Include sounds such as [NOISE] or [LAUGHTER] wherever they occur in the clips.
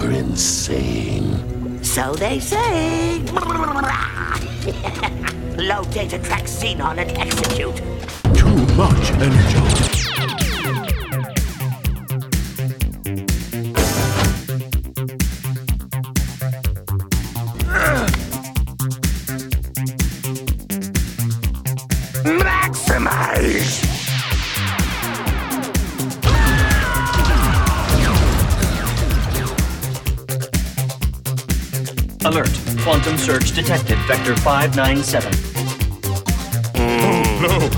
are insane. So they say. [LAUGHS] Low data track xenon and execute. Too much energy. Quantum surge detected. Vector 597. Oh,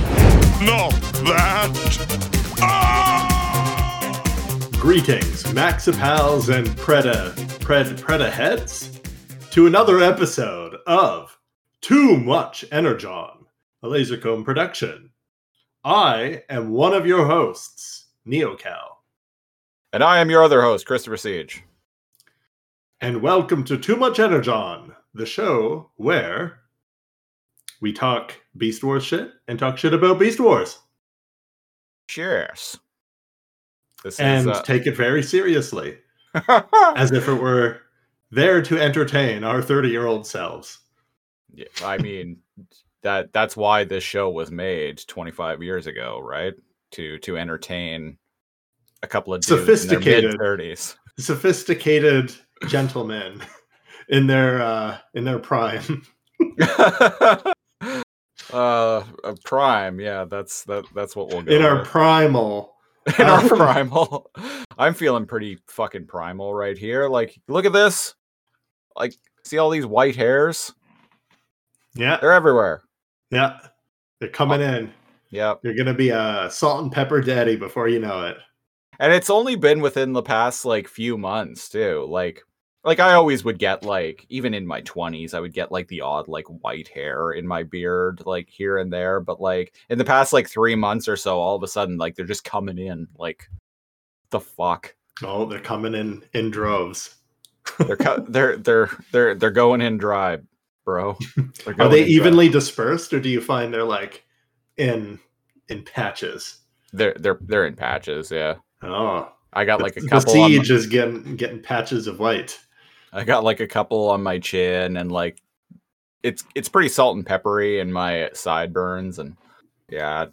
No, not that. Ah! Greetings, Maxipals and Preda, Pred, Preda heads, to another episode of Too Much Energon, a Lasercomb production. I am one of your hosts, NeoCal, And I am your other host, Christopher Siege. and welcome to Too Much Energon, the show where we talk Beast Wars shit and talk shit about Beast Wars Cheers. This and is uh, take it very seriously, [LAUGHS] as if it were there to entertain our 30 year old selves. yeah, I mean that that's why this show was made 25 years ago, right? To to entertain a couple of Sophisticated. 30s. sophisticated gentlemen [LAUGHS] in their uh in their prime [LAUGHS] [LAUGHS] uh a prime, yeah, that's that that's what we'll go in our with. primal [LAUGHS] in our um, primal. I'm feeling pretty fucking primal right here. Like, look at this. Like, see all these white hairs? yeah They're everywhere. yeah they're coming in Yep. you're gonna be a salt and pepper daddy before you know it and it's only been within the past like few months too like like i always would get like even in my 20s i would get like the odd like white hair in my beard like here and there but like in the past like three months or so all of a sudden like they're just coming in like the fuck. Oh they're coming in in droves. They're co- [LAUGHS] they're they're they're they're going in dry bro. [LAUGHS] They're they in dry. evenly dispersed or do you find they're like in in patches? They're they're they're in patches yeah. Oh. I got like a the couple my- siege is getting getting patches of white I got like a couple on my chin and like it's it's pretty salt and peppery in my sideburns and yeah.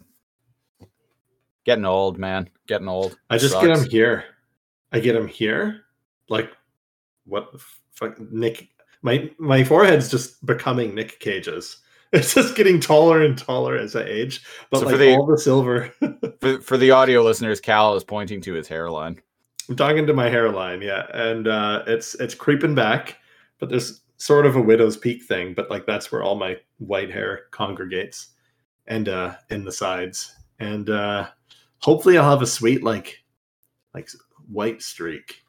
Getting old, man. Getting old. I just Sucks. get them here. I get them here. Like what the fuck Nick my my forehead's just becoming Nick Cage's. [LAUGHS] It's just getting taller and taller as I age. But So for like the- all the silver [LAUGHS] For, for the audio listeners, Cal is pointing to his hairline. I'm talking to my hairline, yeah. And uh it's it's creeping back, but there's sort of a widow's peak thing, but like that's where all my white hair congregates and uh in the sides. And uh hopefully I'll have a sweet like like white streak.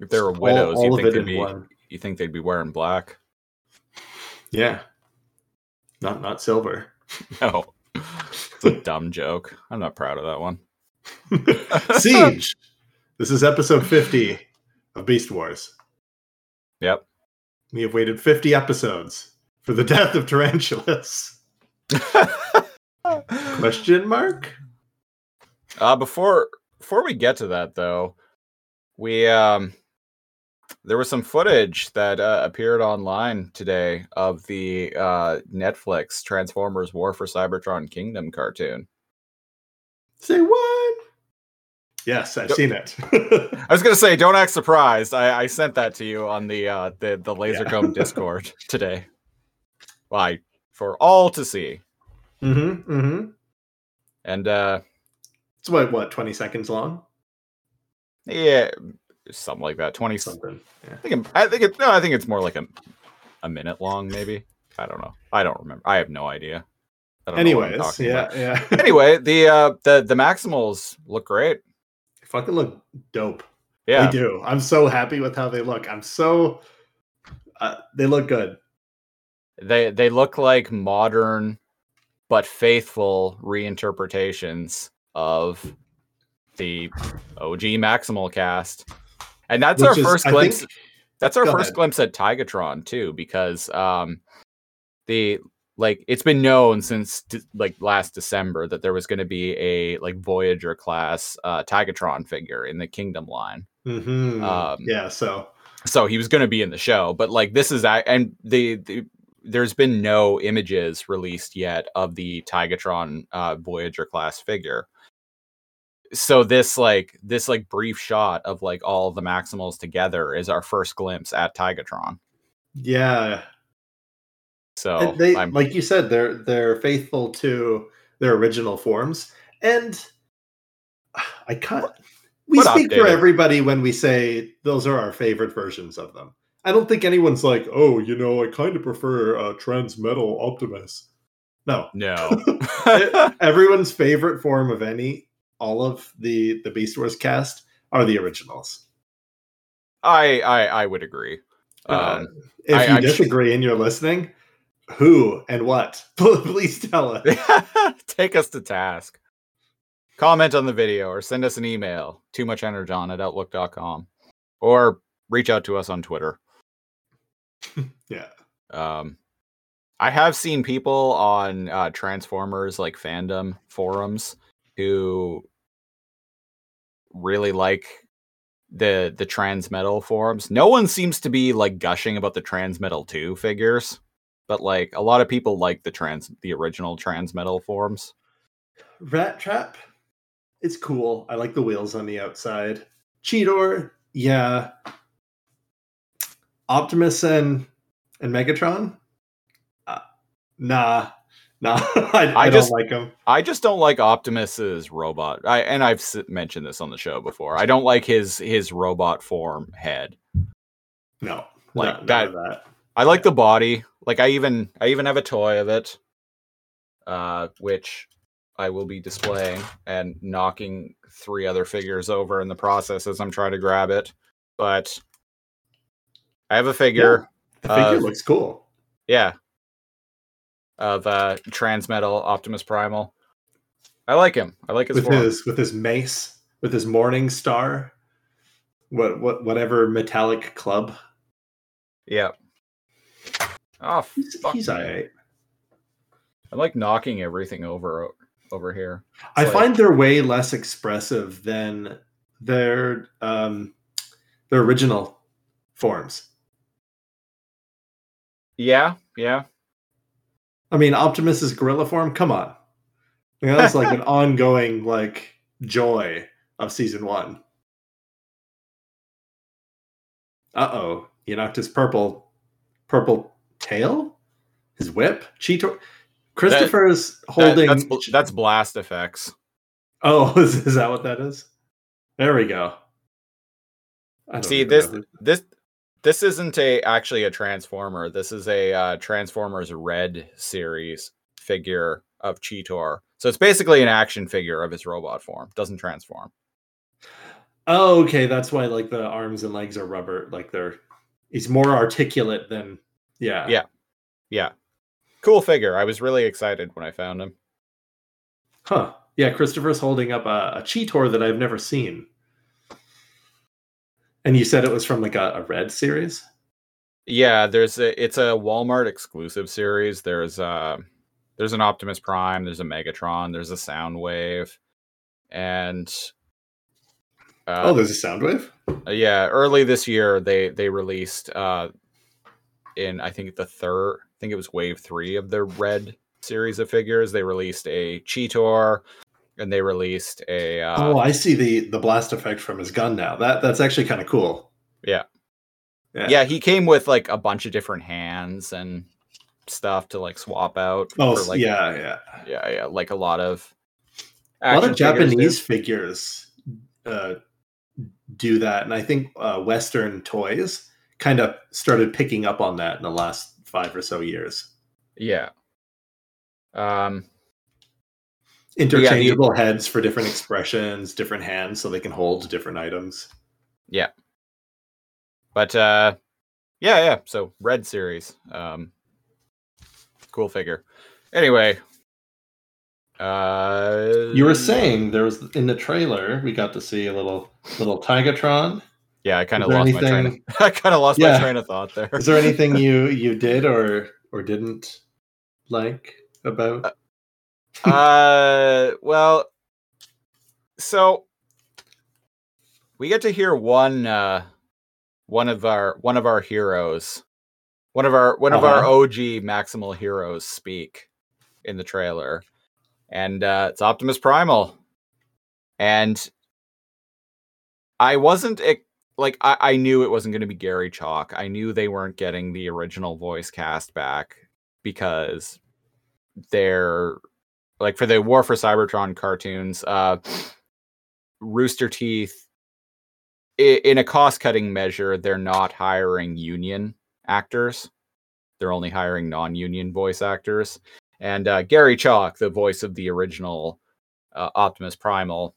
If there were widows, all you of think they'd be one. you think they'd be wearing black? Yeah. Not not silver. [LAUGHS] No. It's a dumb joke. I'm not proud of that one. [LAUGHS] Siege. This is episode 50 of Beast Wars. Yep. We have waited 50 episodes for the death of Tarantulas. [LAUGHS] Question mark? Uh, before before we get to that though, we um there was some footage that uh, appeared online today of the uh, Netflix Transformers War for Cybertron Kingdom cartoon. Say what? Yes, I've Yep. seen it. [LAUGHS] I was gonna say, don't act surprised. I, I sent that to you on the uh, the the Lasercomb [LAUGHS] Discord today. Why for all to see. mm-hmm, mm-hmm. And uh, It's what, what, 20 seconds long? yeah, something like that. Twenty. Something. Yeah. I think I think it, no, I think it's more like a a minute long, maybe. I don't know. I don't remember. I have no idea. I don't know what I'm Anyways, yeah, about. yeah. [LAUGHS] Anyway, the uh the the Maximals look great. Fucking look dope. Yeah, They do. I'm so happy with how they look. I'm so uh, they look good. they they look like modern but faithful reinterpretations of the OG Maximal cast. And that's our is, first I glimpse. think- that's our first ahead. glimpse at Tigatron too, because um the like it's been known since de- like last December that there was going to be a like Voyager class uh Tigatron figure in the Kingdom line hmm Um, yeah, so so he was going to be in the show but like this is and the, the there's been no images released yet of the Tigatron uh, Voyager class figure. So this like this like brief shot of like all the Maximals together is our first glimpse at Tigatron. yeah, So And they I'm, like you said they're they're faithful to their original forms and i can't we speak for everybody when we say those are our favorite versions of them. I don't think anyone's like oh you know i kind of prefer uh, transmetal optimus. No. No. [LAUGHS] [LAUGHS] everyone's favorite form of any all of the the beast wars cast are the originals. I I I would agree. Uh, Um, if I you actually- disagree and you're listening who and what [LAUGHS] please tell us [LAUGHS] take us to task. Comment on the video or send us an email, too much energon at outlook.com. Or reach out to us on Twitter. [LAUGHS] yeah Um, I have seen people on uh, Transformers like fandom forums who really like the the Transmetal forums. No one seems to be like gushing about the Transmetal 2 figures, but like a lot of people like the trans the original Transmetal forms. Rat Trap, it's cool. I like the wheels on the outside. Cheetor, yeah. Optimus and and Megatron, uh, nah, nah. [LAUGHS] I, I, I don't just- like them. I just don't like Optimus's robot. I and I've s- mentioned this on the show before. I don't like his his robot form head. No, like that. that. I like the body. Like I even I even have a toy of it, uh, which I will be displaying and knocking three other figures over in the process as I'm trying to grab it. But I have a figure, The figure Uh, looks cool. yeah, of uh, Transmetal Optimus Primal. I like him. I like his with form. his with his mace, with his morning star, what what whatever metallic club. Yeah. Oh, He's, fuck he's alright. I'm like knocking everything over over here. I like- find they're way less expressive than their um their original forms. Yeah, yeah. I mean, Optimus's gorilla form. Come on, you know, that's like an [LAUGHS] ongoing like joy of season one. Uh oh, you knocked his purple purple tail, his whip. Cheetor. Christopher's That- holding. that's that's blast effects. oh, [LAUGHS] is, is that what that is? There we go. See this know this this isn't a actually a transformer. This is a uh, Transformers Red series figure of Cheetor. So it's basically an action figure of his robot form. Doesn't transform. Oh, okay. That's why like the arms and legs are rubber. Like they're he's more articulate than yeah. Yeah. Yeah. Cool figure. I was really excited when I found him. Huh. Yeah, Christopher's holding up a, a Cheetor that I've never seen. And you said it was from like a, a red series? Yeah, there's a it's a Walmart exclusive series. There's uh there's an Optimus Prime, there's a Megatron, there's a Soundwave, and uh, oh, there's a Soundwave. Yeah, early this year they they released uh in I think the third I think it was wave 3 of the red series of figures. They released a Cheetor and they released a uh oh, I see the the blast effect from his gun now. That that's actually kind of cool. Yeah. Yeah. yeah, he came with like a bunch of different hands and stuff to like swap out Oh, for, like yeah, yeah. yeah, yeah, like a lot of A lot of action figures. Japanese figures uh, do that, and I think uh, Western toys kind of started picking up on that in the last five or so years. Yeah. Um Interchangeable heads for different expressions, different hands, so they can hold different items. Yeah. But uh yeah, yeah, so red series. Um cool figure. Anyway, uh You were saying there was in the trailer we got to see a little little Tigatron. Yeah, I kind of lost my train of, [LAUGHS] I kind of lost Yeah. my train of thought there. Is there anything [LAUGHS] you you did or or didn't like about? uh well so we get to hear one uh one of our one of our heroes one of our one of our Uh-huh. og maximal heroes speak in the trailer and uh it's optimus primal and i wasn't ex- like i, I knew it wasn't going to be gary chalk i knew they weren't getting the original voice cast back because they're like for the war for cybertron cartoons uh rooster teeth i- in a cost cutting measure, they're not hiring union actors. They're only hiring non union voice actors. And uh, Gary Chalk, the voice of the original uh, Optimus Primal,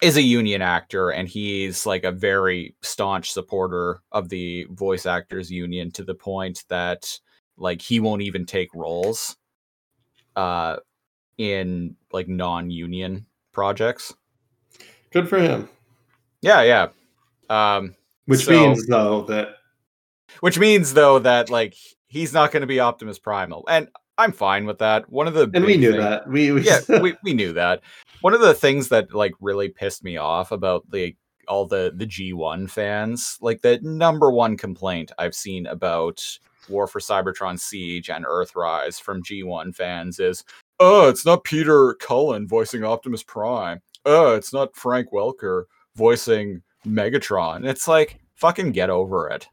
is a union actor, and he's like a very staunch supporter of the voice actors union to the point that like he won't even take roles uh, in like non union projects. Good for him. Yeah, yeah. Um, Which So- means though that which means though that like he's not going to be Optimus Primal, and I'm fine with that. One of the and we knew thing- that. We, we yeah, [LAUGHS] we, we knew that. One of the things that like really pissed me off about the all the the G1 fans, like the number one complaint I've seen about War for Cybertron Siege and Earthrise from G1 fans is, oh, it's not Peter Cullen voicing Optimus Prime. Oh, it's not Frank Welker voicing Megatron. It's like fucking get over it.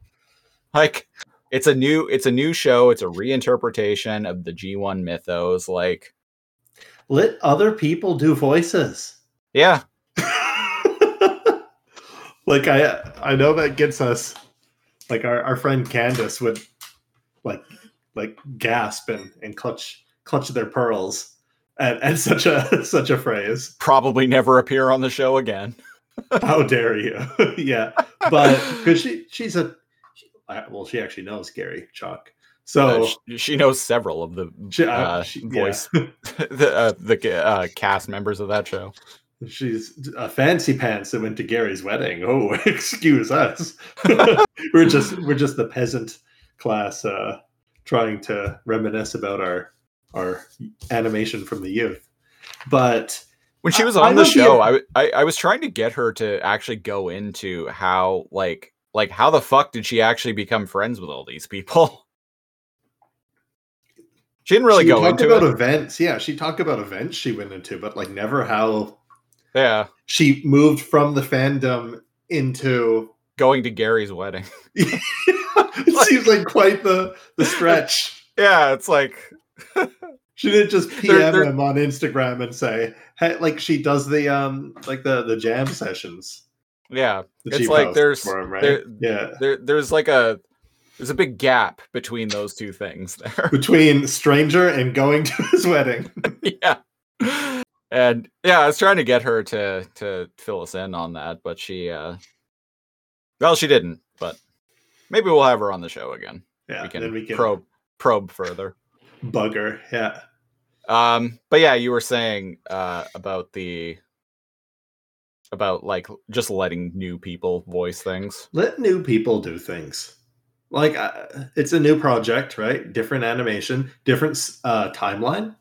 Like it's a new it's a new show, it's a reinterpretation of the G1 mythos like let other people do voices. yeah, [LAUGHS] like I I know that gets us like our, our friend Candace would like like gasp and, and clutch clutch their pearls at, at such a [LAUGHS] such a phrase. probably never appear on the show again. How dare you? [LAUGHS] yeah, but because she she's a she, well, she actually knows Gary Chalk, so Uh, sh- she knows several of the she, uh, uh, she- yeah. voice [LAUGHS] the uh, the uh, cast members of that show. She's a fancy pants that went to Gary's wedding. Oh, [LAUGHS] excuse us. [LAUGHS] we're just we're just the peasant class uh trying to reminisce about our our animation from the youth. But When she I- was I on the would be show, a- I, I I was trying to get her to actually go into how like like how the fuck did she actually become friends with all these people? [LAUGHS] She didn't really she go talked into about it. events. Yeah, she talked about events she went into, but like never how Yeah, she moved from the fandom into going to Gary's wedding. [LAUGHS] [LAUGHS] it seems like quite the the stretch. Yeah, it's like She didn't just PM there- him on Instagram and say, "Hey," like she does the um like the the jam sessions. Yeah, that It's like there's- him, right? there- yeah, there there's like a there's a big gap between those two things [LAUGHS] there. between stranger and going to his wedding. [LAUGHS] yeah. And yeah, I was trying to get her to to fill us in on that, but she uh well she didn't, but maybe we'll have her on the show again. Yeah, we can, then we can probe probe further. Bugger. Yeah, Um but yeah, you were saying uh about the about like just letting new people voice things. let new people do things. Like uh, it's a new project, right? Different animation, different uh, timeline.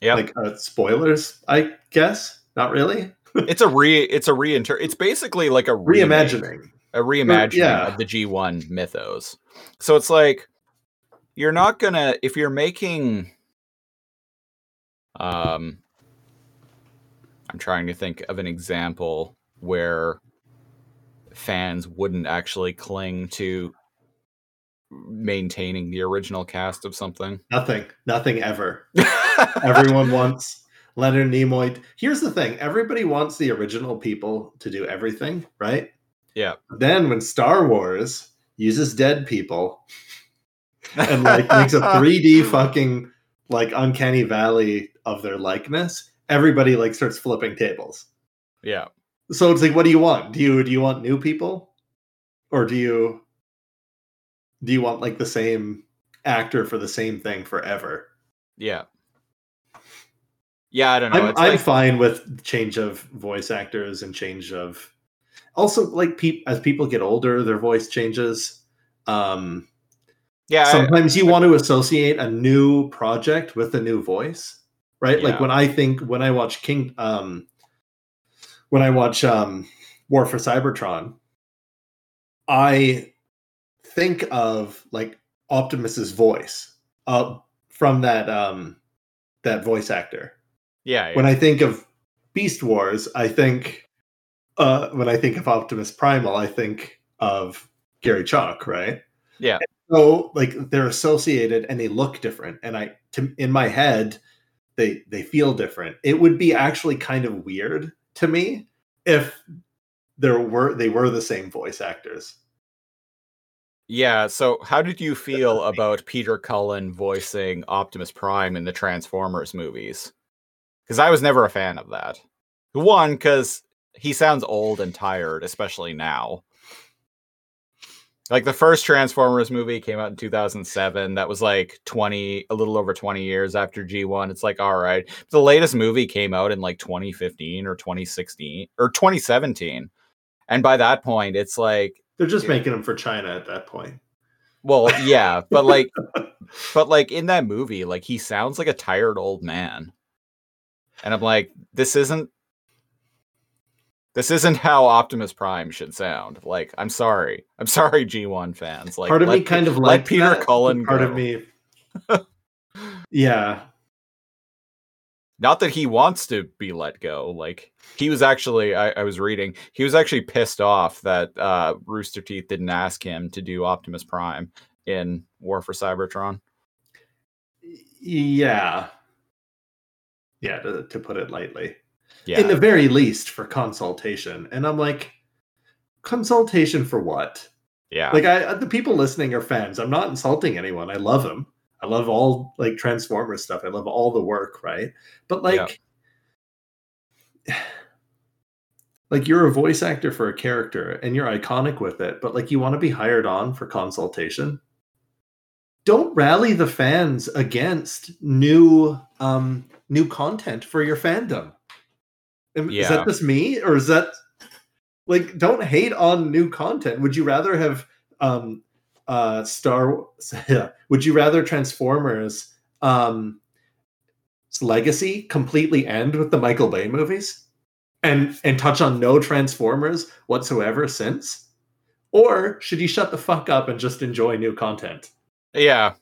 Yeah. like uh, spoilers, I guess. Not really. [LAUGHS] it's a re it's a reinter it's basically like a remake. Reimagining. a reimagining yeah. of the G1 mythos. So it's like you're not gonna if you're making um I'm trying to think of an example where fans wouldn't actually cling to maintaining the original cast of something. [LAUGHS] Nothing. Nothing ever. Everyone wants Leonard Nimoy. Here's the thing: everybody wants the original people to do everything, right? Yeah. Then when Star Wars uses dead people and like makes a [LAUGHS] 3D fucking like uncanny valley of their likeness, everybody like starts flipping tables. yeah. So it's like, what do you want? Do you do you want new people, or do you do you want like the same actor for the same thing forever? Yeah. Yeah, I don't know. I'm, it's I'm like, fine with change of voice actors and change of also like peop, as people get older, their voice changes. Um, yeah, I- sometimes you want to associate a new project with a new voice, right? Like when I think when I watch King, um, when I watch um, War for Cybertron, I think of like Optimus's voice uh, from that um, that voice actor. Yeah, yeah. When I think of Beast Wars, I think uh, when I think of Optimus Primal, I think of Gary Chalk, right? yeah. So like they're associated and they look different, and I to, in my head they they feel different. It would be actually kind of weird to me if there were they were the same voice actors. Yeah, so how did you feel about Peter Cullen voicing Optimus Prime in the Transformers movies? Because I was never a fan of that. One, because he sounds old and tired, especially now. Like the first Transformers movie came out in 2007. That was like 20, a little over 20 years after G1. It's like, all right. The latest movie came out in like 2015 or 2016 or 2017. And by that point, it's like, They're just making them for China at that point. well, yeah, but like, [LAUGHS] but like in that movie, like he sounds like a tired old man. And I'm like, this isn't this isn't how Optimus Prime should sound. Like, I'm sorry. I'm [LAUGHS] sorry, G1 fans. Like part of me kind of let like Peter that, Cullen Part go. of me, [LAUGHS] yeah, Not that he wants to be let go. Like he was actually I, I was reading, he was actually pissed off that uh Rooster Teeth didn't ask him to do Optimus Prime in War for Cybertron. yeah, yeah. To, to put it lightly, Yeah. in the very least for consultation, and I'm like, consultation for what? yeah. Like, I the people listening are fans. I'm not insulting anyone. I love them. I love all like Transformer stuff. I love all the work, right? But like, [SIGHS] like you're a voice actor for a character and you're iconic with it, but like you want to be hired on for consultation. Don't rally the fans against new um new content for your fandom. Am- Is that just me or is that like don't hate on new content? Would you rather have um uh Star [LAUGHS] would you rather Transformers um legacy completely end with the Michael Bay movies and and touch on no Transformers whatsoever since? Or should you shut the fuck up and just enjoy new content? yeah.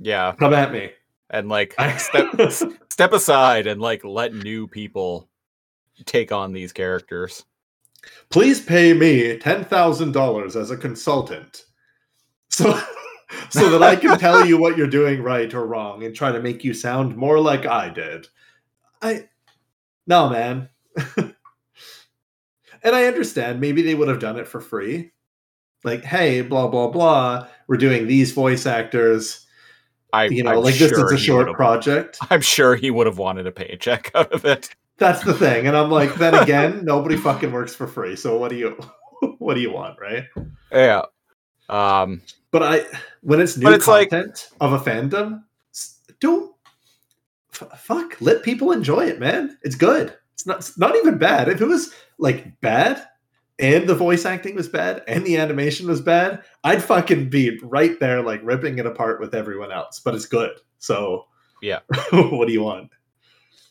Yeah. Come at me. And like step [LAUGHS] step aside and like let new people take on these characters. Please pay me ten thousand dollars as a consultant, so [LAUGHS] so that I can tell you what you're doing right or wrong and try to make you sound more like I did. I no man. [LAUGHS] and I understand maybe they would have done it for free. Like, hey, blah blah blah, we're doing these voice actors. I You know, I'm like this is a short project. I'm sure he would have wanted a paycheck [LAUGHS] out of it. That's the thing. And I'm like, then [LAUGHS] again, nobody fucking works for free. So what do you [LAUGHS] what do you want, right? Yeah. Um But I, when it's new it's like- content of a fandom, don't f- fuck. Let people enjoy it, man. It's good. It's not. It's not even bad. If it was like bad, and the voice acting was bad, and the animation was bad, I'd fucking be right there, like ripping it apart with everyone else. But it's good. So Yeah. [LAUGHS] what do you want?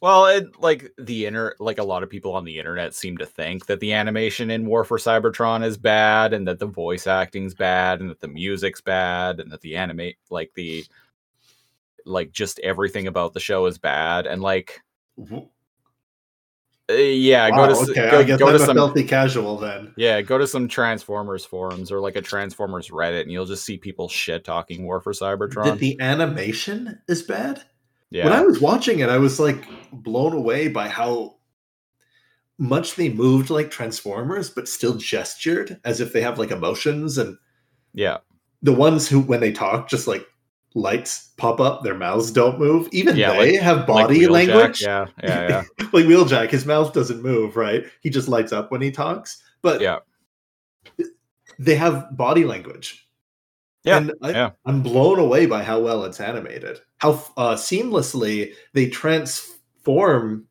Well, it, like the inner, like a lot of people on the internet seem to think that the animation in War for Cybertron is bad, and that the voice acting's bad, and that the music's bad, and that the animate, like the, like just everything about the show is bad, and like, uh, yeah, Wow, go to okay, go, I guess go I'm to a some filthy casual then. yeah, go to some Transformers forums or like a Transformers Reddit, and you'll just see people shit talking War for Cybertron. That the animation is bad. Yeah, When I was watching it, I was like blown away by how much they moved like Transformers, but still gestured as if they have like emotions. And yeah, the ones who, when they talk, just like lights pop up, their mouths don't move. Even Yeah, they like- have body Wheeljack, language. Yeah, yeah, [LAUGHS] yeah. like Wheeljack, his mouth doesn't move, right? He just lights up when he talks. But Yeah. they have body language. Yeah, And I, yeah. I'm blown away by how well it's animated, how uh, seamlessly they transform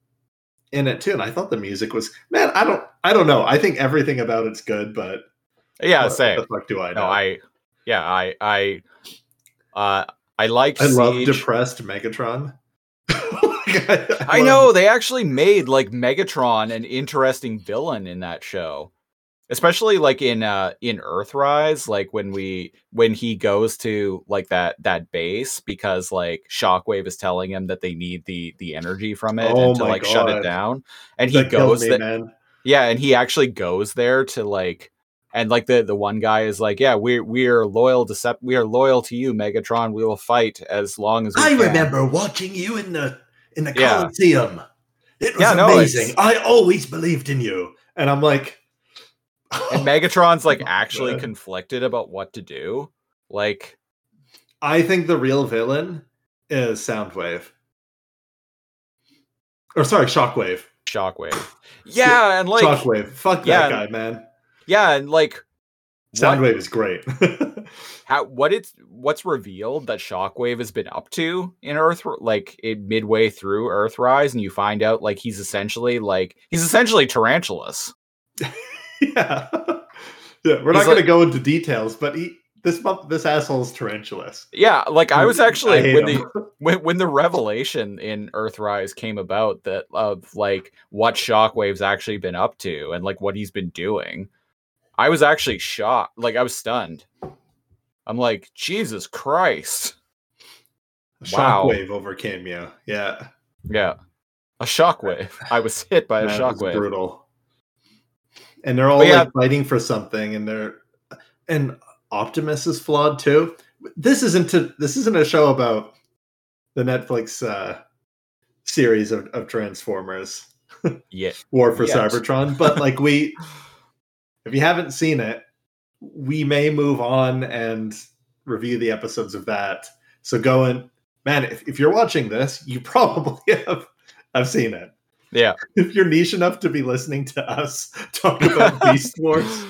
in it too. And I thought the music was man. I don't, I don't know. I think everything about it's good, but yeah, what same. the fuck do I know? No, I, yeah, I, I, uh, I liked. I love depressed Megatron. [LAUGHS] Like, I love- know they actually made like Megatron an interesting villain in that show. Especially like in uh in earthrise like when we when he goes to like that that base because like shockwave is telling him that they need the the energy from it Oh and to like shut it down and he That killed goes me, there man. yeah and he actually goes there to like and like the the one guy is like yeah we're we're loyal to Sep- we are loyal to you megatron we will fight as long as we I can. remember watching you in the in the Yeah. Coliseum. It was Yeah, no, amazing. I always believed in you. And I'm like, and megatron's like [LAUGHS] actually conflicted about what to do like I think the real villain is Soundwave. Or sorry, Shockwave. shockwave [LAUGHS] yeah and like Shockwave. Fuck yeah. that guy, man. yeah and like Soundwave is great. [LAUGHS] how what it's what's revealed that Shockwave has been up to in Earth like it midway through Earthrise, and you find out like he's essentially like he's essentially tarantulas. [LAUGHS] yeah. yeah. We're He's not going to go into details, but he this this asshole's tarantulas. Yeah, like I was actually hate when him. the [LAUGHS] when, when the revelation in Earthrise came about that of like what Shockwave's actually been up to and like what he's been doing, I was actually shocked. Like I was stunned. I'm like, Jesus Christ. Wow. Shockwave overcame you. Yeah. Yeah. A shockwave. I was hit by a shockwave. brutal. And they're all yeah. like fighting for something, and they're and Optimus is flawed too. This isn't a, this isn't a show about the Netflix uh, series of, of Transformers [LAUGHS] Yeah. War for Yet. Cybertron, but like we, if you haven't seen it, we may move on and review the episodes of that. So go and man, if, if you're watching this, you [LAUGHS] probably have I've seen it Yeah. [LAUGHS] if you're niche enough to be listening to us [LAUGHS] talk about Beast [LAUGHS] Wars,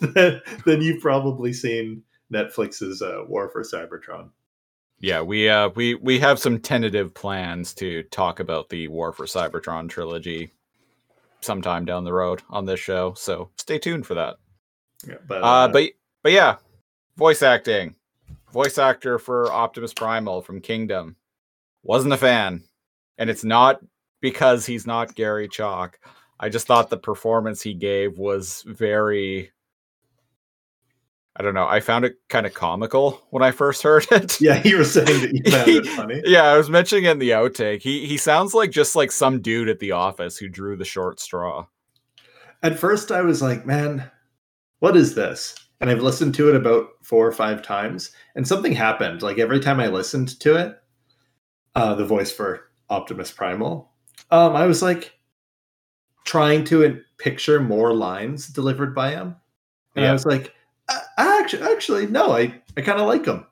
then, then you've probably seen Netflix's uh, War for Cybertron. Yeah, we uh we we have some tentative plans to talk about the War for Cybertron trilogy sometime down the road on this show. So stay tuned for that. Yeah, but, Uh but but yeah, voice acting. Voice actor for Optimus Primal from Kingdom. Wasn't a fan. And it's not because he's not Gary Chalk. I just thought the performance he gave was very I don't know. I found it kind of comical when I first heard [LAUGHS] it. yeah, you were saying that you found it [LAUGHS] funny. Yeah, I was mentioning it in the outtake. He he sounds like just like some dude at the office who drew the short straw. At first, I was like, man, what is this? And I've listened to it about four or five times, and something happened. Like every time I listened to it, uh, the voice for Optimus Primal, um, I was like trying to picture more lines delivered by him, and I was like, I, I actually, actually, no, I, I kind of like him.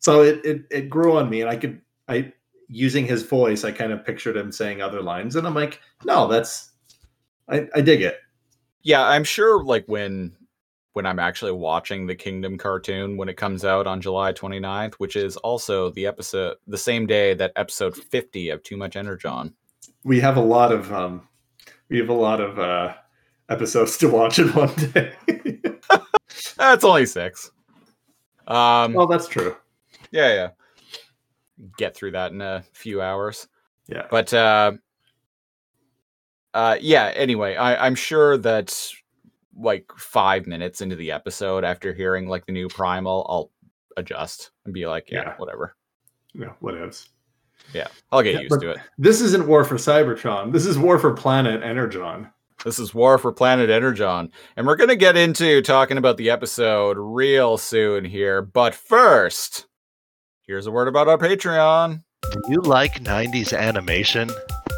So it, it it grew on me, and I could, I using his voice, I kind of pictured him saying other lines, and I'm like, no, that's, I, I dig it. Yeah, I'm sure like when when I'm actually watching the Kingdom cartoon when it comes out on July 29th, which is also the episode the same day that episode 50 of Too Much Energon. We have a lot of um we have a lot of uh episodes to watch in one day [LAUGHS] That's only 6. Um well that's true yeah, yeah. Get through that in a few hours. yeah but uh uh yeah anyway I, i'm sure that like five minutes into the episode after hearing like the new primal i'll adjust and be like yeah, Yeah. whatever yeah what else yeah. I'll get Yeah, used to it. this isn't war for cybertron. This is war for planet energon. This is war for planet energon. And we're gonna get into talking about the episode real soon here. But first here's a word about our patreon. Do you like 90s animation?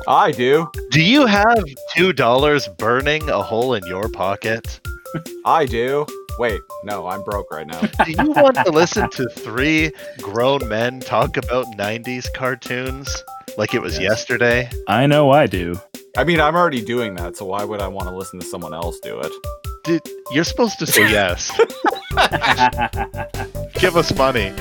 i do. Do you have $2 burning a hole in your pocket? i do wait no i'm broke right now [LAUGHS] Do you want to listen to three grown men talk about 90s cartoons like it was yesterday? I know I do. i mean i'm already doing that so why would i want to listen to someone else do it Dude, you're supposed to say [LAUGHS] yes. [LAUGHS] Give us money.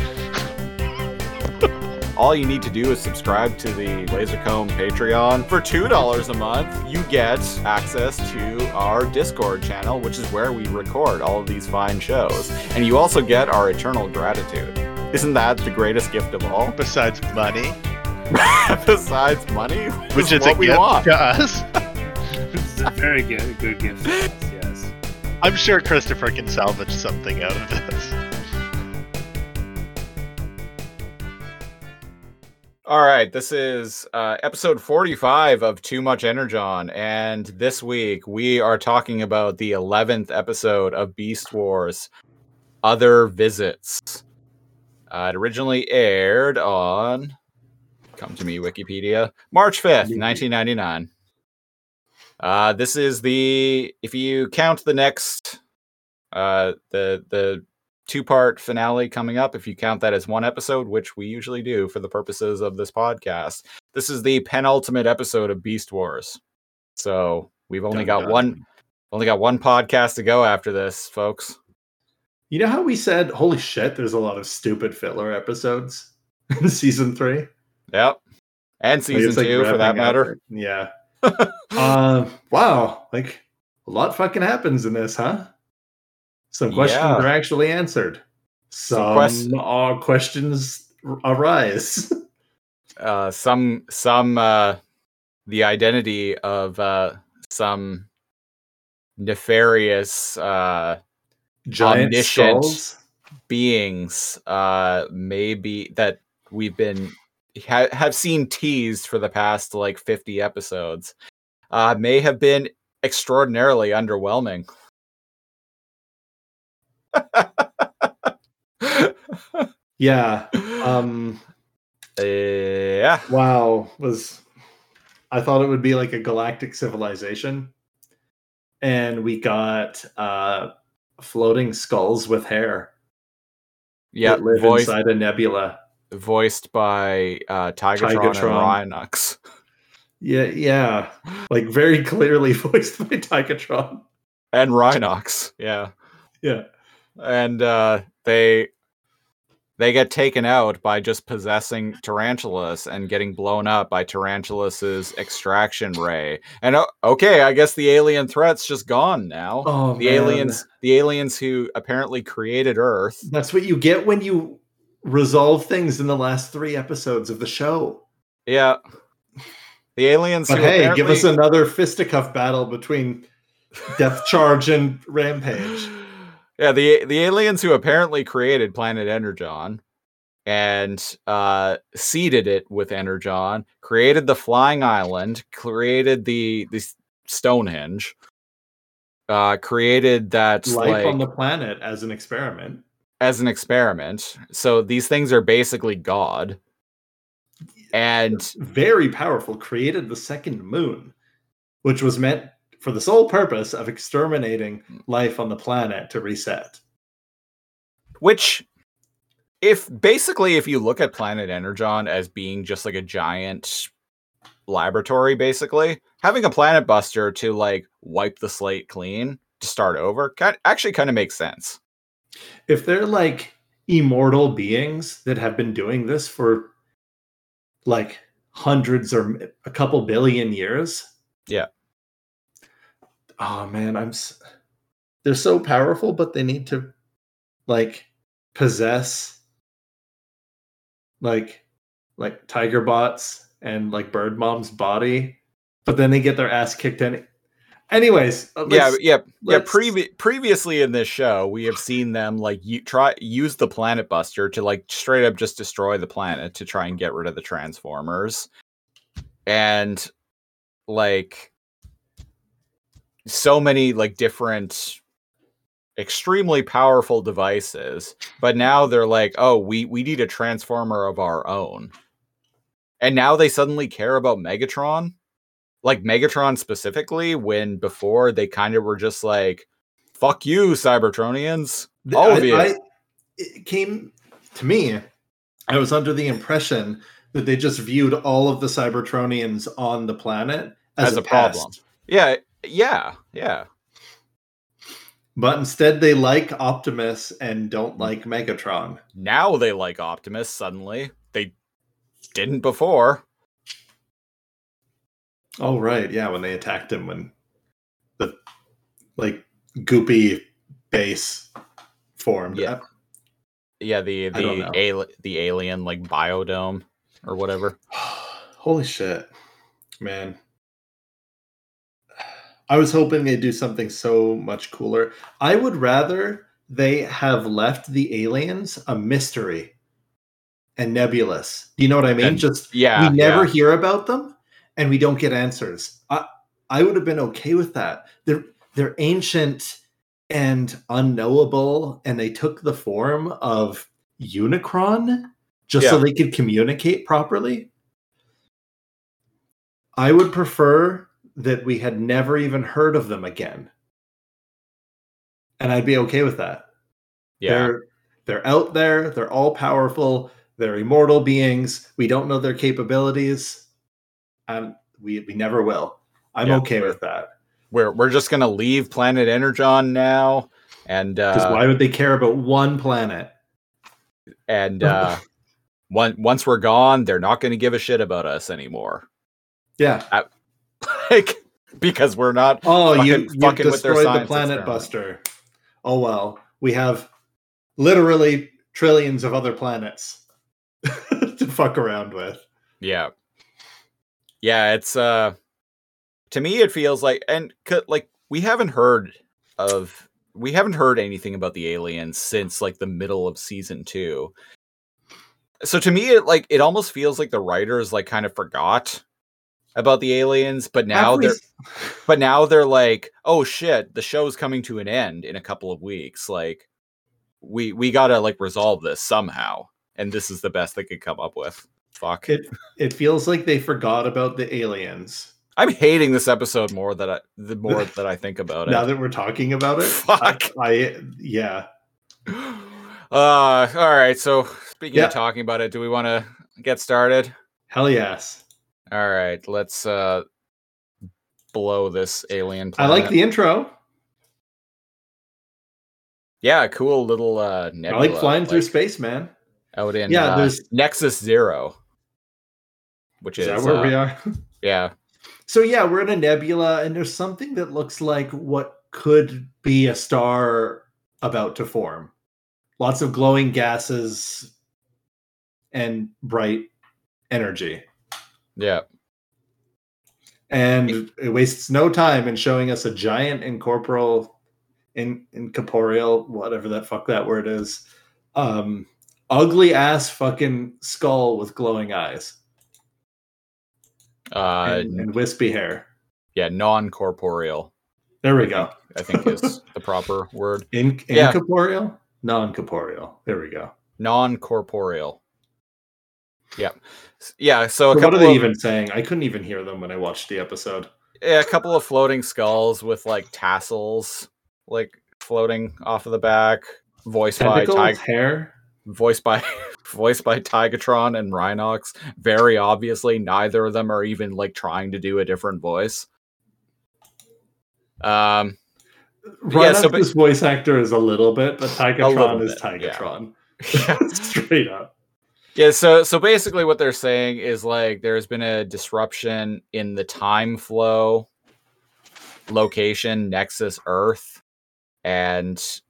All you need to do is subscribe to the Lasercomb Patreon. For $2 a month, you get access to our Discord channel, which is where we record all of these fine shows. And you also get our eternal gratitude. Isn't that the greatest gift of all? [LAUGHS] Besides money, Besides money, which is is a what we gift want. to us. it's a very good, good gift. [LAUGHS] Yes. I'm sure Christopher can salvage something out of this. All right, this is uh, episode 45 of Too Much Energon, and this week we are talking about the 11th episode of Beast Wars Other Victories. Uh, it originally aired on, come to me, Wikipedia, March 5th, 1999. Uh, this is the, if you count the next, uh, the, the two part finale coming up if you count that as one episode, which we usually do for the purposes of this podcast. This is the penultimate episode of Beast Wars. So we've only Dun, got dun. one only got one podcast to go after this, folks. You know how we said, holy shit, there's a lot of stupid filler episodes in [LAUGHS] season three? Yep. And season like, two for that up. matter. Yeah. [LAUGHS] uh, wow. Like a lot fucking happens in this, huh? Some questions Yeah. are actually answered. Some quest- uh, questions arise. [LAUGHS] Uh some some uh the identity of uh some nefarious uh Giant Omniscient. skulls. beings uh maybe that we've been ha- have seen teased for the past like 50 episodes uh may have been extraordinarily underwhelming Yeah. Um yeah wow was I thought it would be like a galactic civilization. And we got uh floating skulls with hair yeah that live voiced, inside a nebula. voiced by uh tigatron, Tigatron. and rhinox Yeah, yeah. Like very clearly [LAUGHS] voiced by Tigatron. and rhinox yeah Yeah. And uh they they get taken out by just possessing tarantulas and getting blown up by tarantulas's extraction ray and o- okay i guess the alien threat's just gone now Oh, the man. aliens the aliens who apparently created earth That's what you get when you resolve things in the last three episodes of the show. yeah the aliens But hey, give us another fisticuff battle between Depth Charge and Rampage. Yeah, the the aliens who apparently created planet Energon and uh seeded it with Energon, created the flying island, created the the Stonehenge, uh created that Life like on the planet as an experiment. as an experiment. So these things are basically God. And Very powerful. Created the second moon, which was meant for the sole purpose of exterminating life on the planet to reset. which if basically if you look at planet energon as being just like a giant laboratory basically having a planet buster to like wipe the slate clean to start over actually kind of makes sense if they're like immortal beings that have been doing this for like hundreds or a couple billion years Yeah. Oh man i'm s- they're so powerful but they need to like possess like like tiger bots and like bird mom's body but then they get their ass kicked in anyways uh, yeah yeah yeah previ- previously in this show we have seen them like you try use the planet buster to like straight up just destroy the planet to try and get rid of the transformers. And like so many like different extremely powerful devices but now they're like oh we we need a transformer of our own and now they suddenly care about megatron like megatron specifically when before they kind of were just like fuck you cybertronians all I- of you I- it came to me. I was under the impression that they just viewed all of the Cybertronians on the planet as, As a, a problem. yeah yeah yeah but instead they like Optimus and don't like Megatron. now they like optimus suddenly they didn't before Oh right, yeah, when they attacked him when the like goopy base formed. Yeah. yeah the the ali- the alien like biodome or whatever [SIGHS] Holy shit, man! I was hoping they'd do something so much cooler. I would rather they have left the aliens a mystery and nebulous. Do you know what I mean? And- Just yeah, we never yeah. hear about them and we don't get answers. I I would have been okay with that. They're they're ancient and unknowable, and they took the form of Unicron just so they could communicate properly. I would prefer that we had never even heard of them again. And I'd be okay with that. Yeah. They're they're out there, they're all powerful, they're immortal beings. We don't know their capabilities. And we we never will. I'm Yeah, okay with that. We're we're just gonna leave planet Energon now, and Because uh, why would they care about one planet? and [LAUGHS] uh, one, once we're gone, they're not gonna give a shit about us anymore. Yeah. Like [LAUGHS] because we're not. Oh, you, fucking- you fucking with their destroyed the planet experiment. buster. Oh well. We have literally trillions of other planets [LAUGHS] to fuck around with. Yeah. Yeah, it's uh to me it feels like and like we haven't heard of we haven't heard anything about the aliens since like the middle of season 2. So to me it like it almost feels like the writers like kind of forgot about the aliens, but now Have they're [LAUGHS] but now they're like, "Oh shit, the show's coming to an end in a couple of weeks. Like we we got to like resolve this somehow." And this is the best they could come up with. Fuck. it it feels like they forgot about the aliens. I'm hating this episode more that I the more that I think about it. [LAUGHS] Now that we're talking about it, Fuck. I, I yeah. [SIGHS] uh all right, so speaking Yeah. of talking about it, do we want to get started? Hell yes. All right, let's uh blow this alien planet. I like the intro. Yeah, cool little uh I like flying through space, man. out in Yeah, uh, there's- Nexus 0. Which Is is, where uh, we are? [LAUGHS] Yeah. So yeah, we're in a nebula, and there's something that looks like what could be a star about to form. Lots of glowing gases and bright energy. Yeah. And it wastes no time in showing us a giant incorporeal, in incorporeal, whatever that fuck that word is, um, ugly ass fucking skull with glowing eyes Uh and, and wispy hair. yeah, non-corporeal. There we go. I think is [LAUGHS] the proper word. In, Yeah. incorporeal, non-corporeal. There we go. Non-corporeal. Yeah. Yeah, so what are they of, even saying? I couldn't even hear them when I watched the episode. yeah, a couple of floating skulls with like tassels like floating off of the back, voiced by Tentacles, Tig- hair. voiced by [LAUGHS] voiced by Tigatron and Rhinox. Very obviously, neither of them are even like trying to do a different voice. Um, Yeah, so Rhinox's voice actor is a little bit, but little Tigatron is bit, yeah. [LAUGHS] [LAUGHS] Straight up. Yeah. So so basically, what they're saying is like there's been a disruption in the time flow location Nexus Earth, and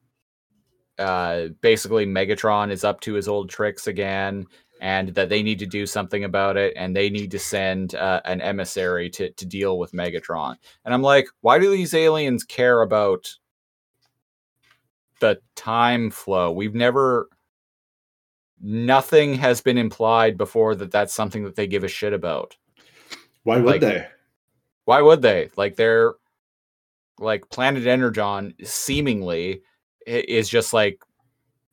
uh, basically Megatron is up to his old tricks again. And that they need to do something about it, and they need to send uh, an emissary to to deal with Megatron. And I'm like, why do these aliens care about the time flow? We've never, nothing has been implied before that that's something that they give a shit about. Why would Like- they? Why would they? Like they're like Planet Energon seemingly is just like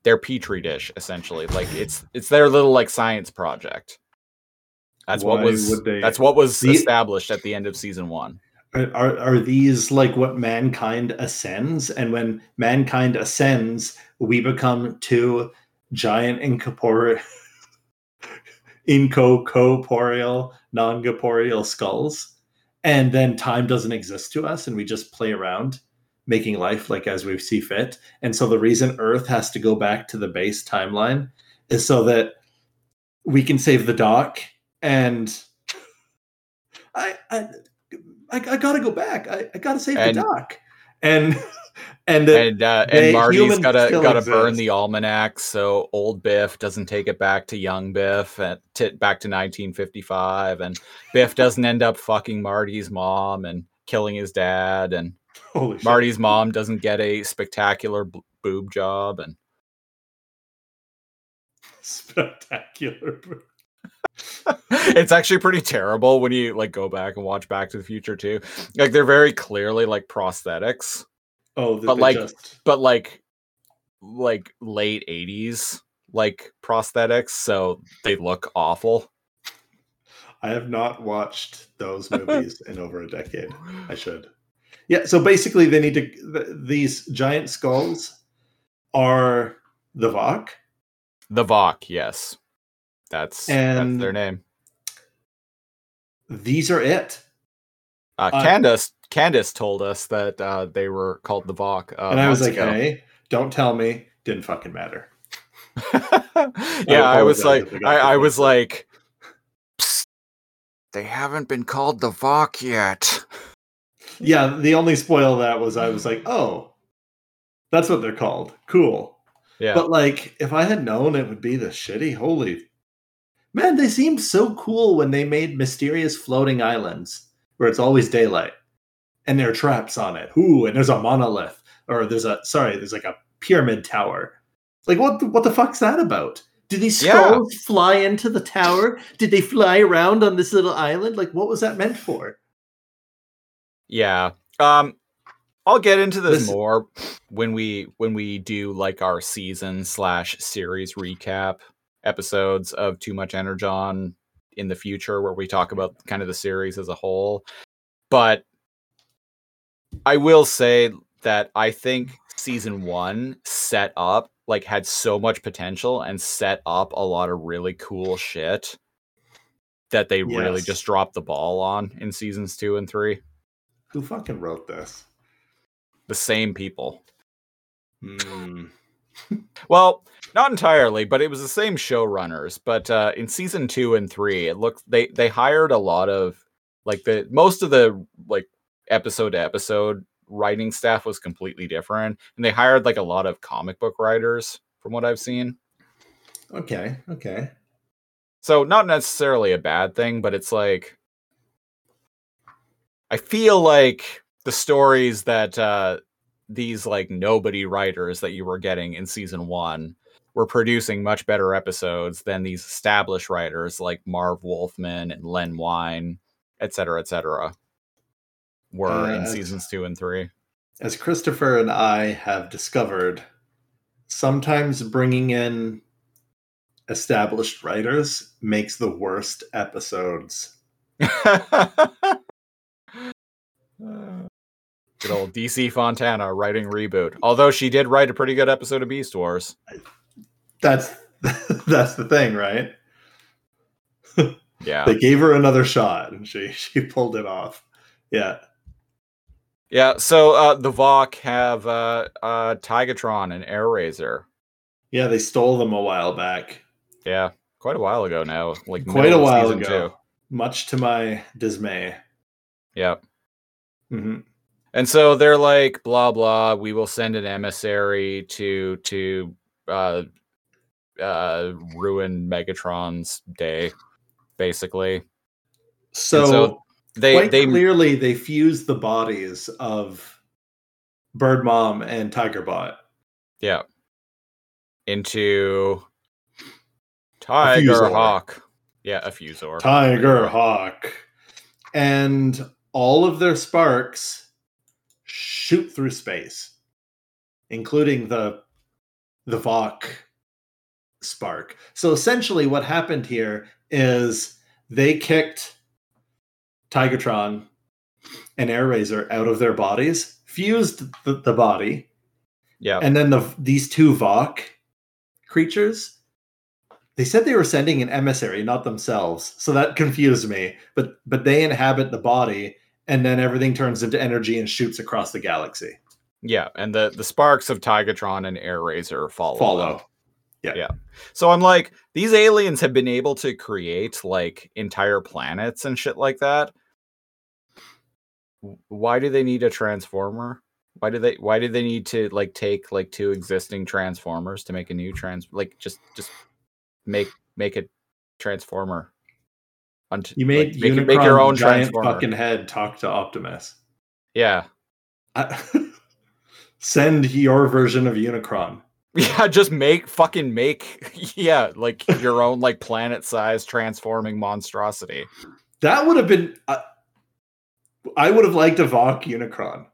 their petri dish essentially. Like it's it's their little like science project. That's what was they- that's what was The- established at the end of season 1. Are, are are these like what mankind ascends? And when mankind ascends, we become two giant incorporeal, incorporeal, non-corporeal skulls, and then time doesn't exist to us, and we just play around, making life like as we see fit. And so the reason Earth has to go back to the base timeline is so that we can save the doc. And I, I I, I gotta go back. I, I gotta save And- the doc. And and, [LAUGHS] the, and uh, and Marty's humans gotta gotta burn the almanac so old Biff doesn't take it back to young Biff and t- back to 1955, and Biff doesn't end up fucking Marty's mom, and killing his dad, and [LAUGHS] Holy shit. Marty's mom doesn't get a spectacular b- boob job, and [LAUGHS] Spectacular. [LAUGHS] it's actually pretty terrible when you like go back and watch Back to the Future too. Like they're very clearly like prosthetics, Oh, But like- just- but like like late 80s like prosthetics, so they look awful. I have not watched those [LAUGHS] movies in over a decade. I should. Yeah, so basically, they need to. Th- these giant skulls are the Vok. The Vok, yes. That's And- that's their name. These are it. Uh, uh, Candace Candace told us that uh, they were called the Vok. Uh, and I was like, ago. hey, don't tell me. Didn't fucking matter. [LAUGHS] yeah, I, was like, I I, I was like, "Psst, they haven't been called the Vok yet. [LAUGHS] Yeah, the only spoil that was I was like, oh, that's what they're called. Cool. Yeah, But like, if I had known it would be the shitty, holy man, they seemed so cool when they made mysterious floating islands where it's always daylight and there are traps on it. Ooh, and there's a monolith, or there's a sorry, there's like a pyramid tower. Like, what the, what the fuck's that about? Did these Yeah. fly into the tower? Did they fly around on this little island? Like, what was that meant for? yeah. Um, I'll get into this Listen- more when we when we do like our season slash series recap episodes of Too Much Energon in the future, where we talk about kind of the series as a whole. But I will say that I think season one set up like had so much potential and set up a lot of really cool shit that they really just dropped the ball on in seasons two and three. Who fucking wrote this? The same people. Hmm. Well, not entirely, but it was the same showrunners. But uh, in season two and three, it looked they they hired a lot of like the most of the like episode to episode writing staff was completely different, and they hired like a lot of comic book writers from what I've seen. Okay, okay. So not necessarily a bad thing, but it's like I feel like the stories that uh these like nobody writers that you were getting in season 1 were producing much better episodes than these established writers like Marv Wolfman and Len Wein, et cetera, et cetera, were Uh, in seasons 2 and 3. As Christopher and I have discovered, sometimes bringing in established writers makes the worst episodes. [LAUGHS] Good old DC Fontana writing reboot. Although she did write a pretty good episode of Beast Wars. That's [LAUGHS] that's the thing, right? Yeah. They gave her another shot and she [LAUGHS] she pulled it off. Yeah. Yeah, so uh the Vok have uh uh Tigatron and Airazor. Yeah, they stole them a while back. Yeah, quite a while ago now. Like Quite a while ago. two. Much to my dismay. Yeah. hmm And so they're like, blah blah, we will send an emissary to to uh uh ruin Megatron's day, basically. So, so They they clearly they fuse the bodies of Bird Mom and Tigerbot. yeah. Into Tiger Fusor. Hawk. Yeah, a Fusor. Tiger Hawk. And all of their sparks shoot through space, including the the Vok spark. So essentially what happened here is they kicked Tigatron and Airazor out of their bodies, fused the, the body, Yeah. and then the these two Vok creatures, they said they were sending an emissary, not themselves. So that confused me. But but they inhabit the body, and then everything turns into energy and shoots across the galaxy. Yeah, and the the sparks of Tigatron and Airazor follow. Follow. them. So I'm like, these aliens have been able to create like entire planets and shit like that. Why do they need a transformer? Why do they why do they need to like take like two existing transformers to make a new trans like just just make make a transformer? Unt- You like, made make, make your own giant fucking head talk to Optimus. Yeah. I- [LAUGHS] send your version of Unicron. [LAUGHS] Yeah, just make fucking make [LAUGHS] yeah, like your own like planet sized transforming monstrosity. That would have been. Uh, I would have liked a Vok Unicron,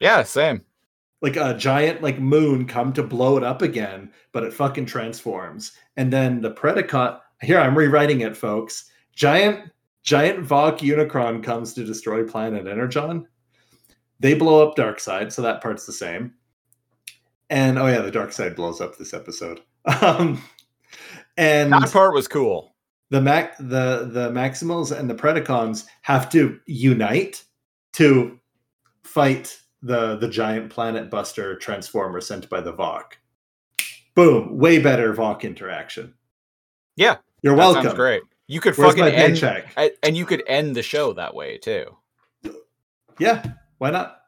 Yeah, same. like a giant like moon come to blow it up again, but it fucking transforms, and then the Predacon. Here I'm rewriting it, folks. Giant giant Vok Unicron comes to destroy planet Energon. They blow up Darksyde, so that part's the same. And oh yeah, the Darksyde blows up this episode. [LAUGHS] Um, and That part was cool. the Mac the the Maximals and the Predacons have to unite to fight the the giant planet buster transformer sent by the Vok. Boom! Way better Vok interaction. Yeah, You're That welcome. great. You could Where's fucking end paycheck? and, and you could end the show that way too. Yeah, why not?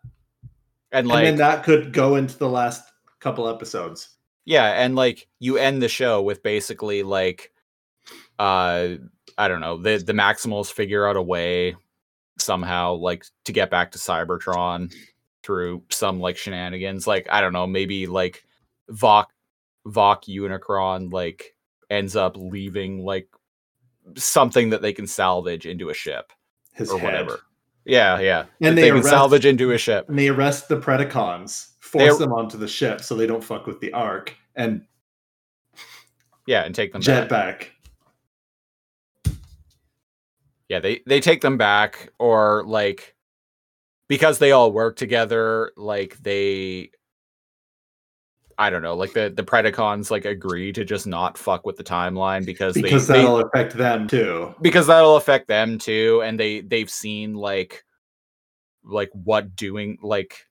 And like and then that could go into the last couple episodes. Yeah, and like you end the show with basically like uh I don't know, the the Maximals figure out a way somehow like to get back to Cybertron through some like shenanigans. Like I don't know, maybe like Vok Vok Unicron like ends up leaving like something that they can salvage into a ship His or head. whatever. Yeah, yeah. And they they can arrest- salvage into a ship. And they arrest the Predacons, They- force them onto the ship so they don't fuck with the Ark, and Yeah, and take them jet back. back. yeah they they take them back or like because they all work together like they i don't know like the the predacons like agree to just not fuck with the timeline because, Because they, they that'll affect them too. because that'll affect them too and they they've seen like like what doing like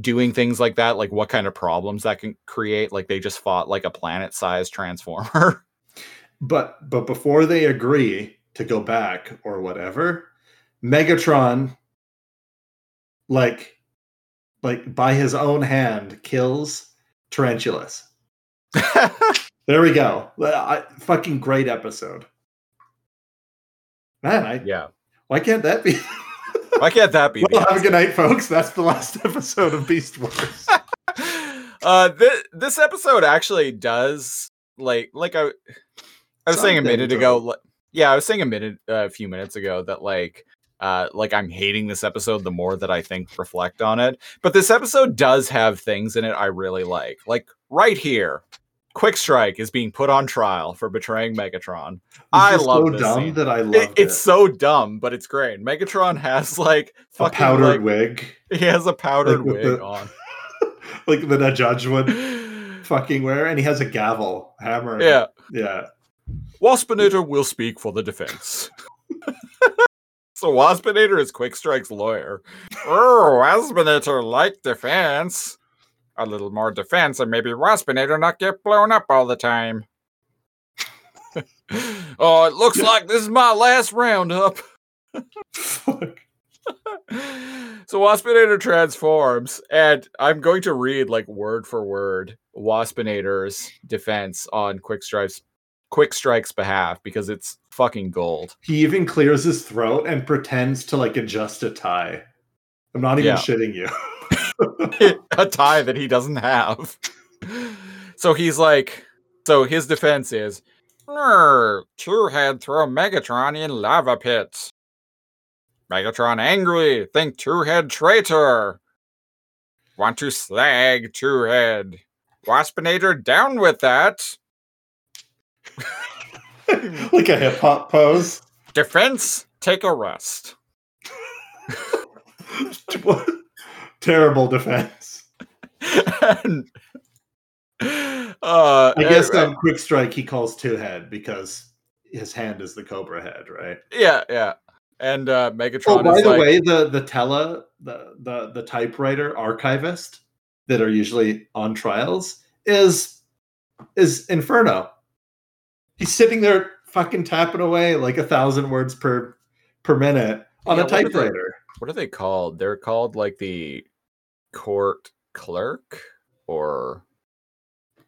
doing things like that like what kind of problems that can create like they just fought like a planet sized transformer [LAUGHS] But but before they agree to go back or whatever, Megatron like like by his own hand kills Tarantulas. [LAUGHS] There we go. I, fucking great episode. Man, I yeah why can't that be? [LAUGHS] why can't that be well, have a good night, folks. That's the last [LAUGHS] episode of Beast Wars. [LAUGHS] uh th- this episode actually does like like i i was saying a minute ago are- li- yeah i was saying a minute uh, a few minutes ago that like uh like i'm hating this episode the more that i think reflect on it. But this episode does have things in it i really like. Like right here quick strike is being put on trial for betraying megatron I love so this dumb scene. that I love It- it. it's so dumb but it's great megatron has [LAUGHS] like a powdered like, wig, he has a powdered with wig the- on [LAUGHS] like that a judge would [LAUGHS] fucking wear, and he has a gavel, hammer. yeah yeah. Waspinator will speak for the defense. so Waspinator is Quick Strike's lawyer. Oh, Waspinator like defense. A little more defense, and maybe Waspinator not get blown up all the time. [LAUGHS] oh, it looks like this is my last roundup. Fuck. [LAUGHS] so Waspinator transforms, and I'm going to read like word for word Waspinator's defense on Quick Strike's Quick Strike's behalf because it's fucking gold. He even clears his throat and pretends to like adjust a tie. I'm not even Yeah. shitting you. [LAUGHS] [LAUGHS] a tie that he doesn't have. So he's like, so his defense is, Two Head throw Megatron in lava pit. Megatron angry, think Two Head traitor. Want to slag Two Head. Waspinator down with that. [LAUGHS] like a hip hop pose. Defense, take a rest. [LAUGHS] Terrible defense. and, [LAUGHS] uh, I guess and- on quick strike he calls two head because his hand is the cobra head, right? yeah, yeah. And uh, Megatron Oh, by the like, way, the the tele the, the the typewriter archivist that are usually on trials is is Inferno. He's sitting there fucking tapping away like a thousand words per per minute on Yeah, a typewriter. What are they called? They're called like the court clerk or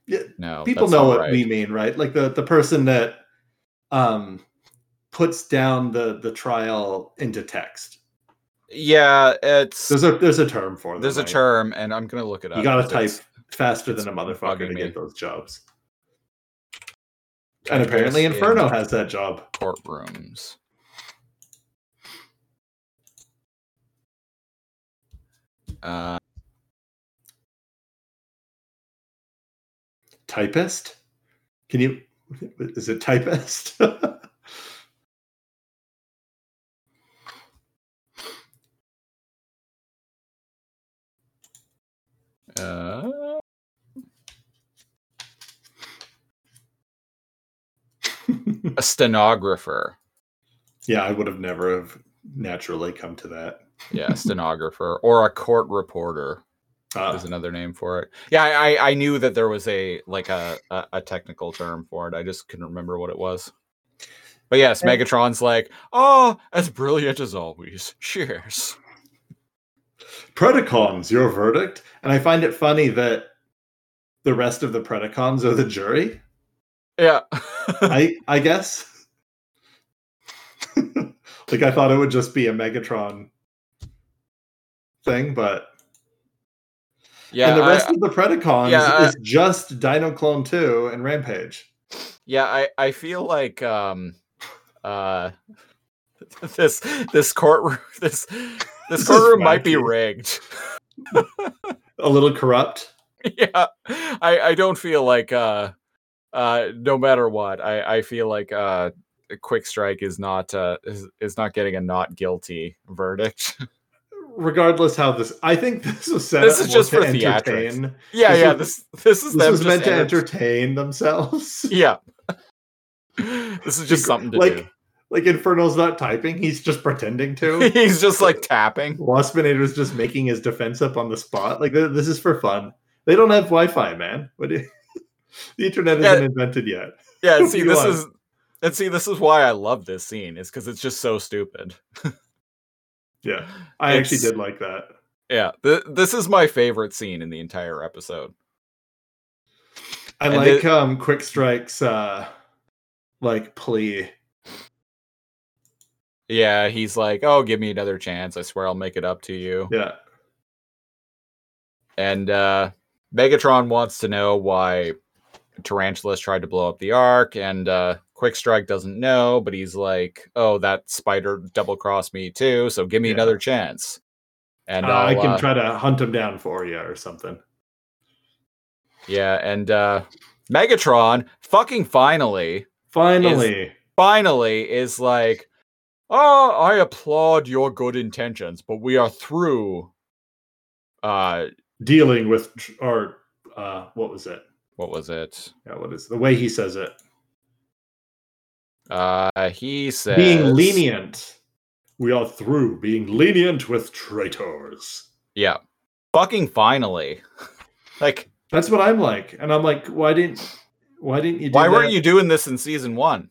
Yeah, no? People know what right. we mean, right? Like the the person that um puts down the the trial into text. Yeah, it's There's a there's a term for them. there's a term, and I'm gonna look it up. You gotta type faster than a motherfucker to me. get those jobs. And apparently Inferno in has that job. courtrooms. Uh, Typist? Can you is it typist? [LAUGHS] uh, [LAUGHS] a stenographer. yeah, I would have never have naturally come to that. Yeah, stenographer or a court reporter Uh, is another name for it. Yeah, I I- I knew that there was a like a, a a technical term for it. I just couldn't remember what it was. But yes, And- Megatron's like, oh, as brilliant as always. Cheers. Predacons, your verdict. And I find it funny that the rest of the Predacons are the jury. Yeah. I [LAUGHS] I guess. [LAUGHS] like I thought it would just be a Megatron thing, but yeah. and the I- rest of the Predacons yeah, I- is just Dino Clone 2 and Rampage. Yeah, I I feel like um uh [LAUGHS] this this courtroom [LAUGHS] this this This courtroom might be rigged. [LAUGHS] A little corrupt. yeah. I I don't feel like uh uh no matter what, I I feel like uh Quick Strike is not uh is, is not getting a not guilty verdict. Regardless how this I think this was set This up is just to for theatrics. entertain. yeah, This yeah, was- this this is This them was meant to enter- entertain themselves. [LAUGHS] Yeah. this is just something to like do. like Inferno's not typing, he's just pretending to. [LAUGHS] He's just like tapping. [LAUGHS] Waspinator's just making his defense up on the spot. Like this is for fun. They don't have Wi-Fi, man. What do you- the internet isn't invented yet. Yeah, see, this want? is and see, this is why I love this scene. Is because it's just so stupid. Yeah, I actually did like that. Yeah, th- this is my favorite scene in the entire episode. I And like it- um Quick Strike's uh like plea. Yeah, he's like, "Oh, give me another chance. I swear I'll make it up to you." Yeah. And uh Megatron wants to know why Tarantulas tried to blow up the Ark, and uh Quick Strike doesn't know, but he's like, "Oh, that spider double crossed me too, so give me Yeah. another chance." And Uh, I can uh, try to hunt him down for you or something. yeah, and uh Megatron fucking finally Finally. finally is like, "Oh, I applaud your good intentions, but we are through." Uh, dealing with our uh what was it? what was it? Yeah, what is the way he says it? Uh, he says Being lenient. We are through being lenient with traitors. Yeah, fucking finally. [LAUGHS] like, That's what I'm like. And I'm like, why didn't why didn't you do why weren't you doing this in season one?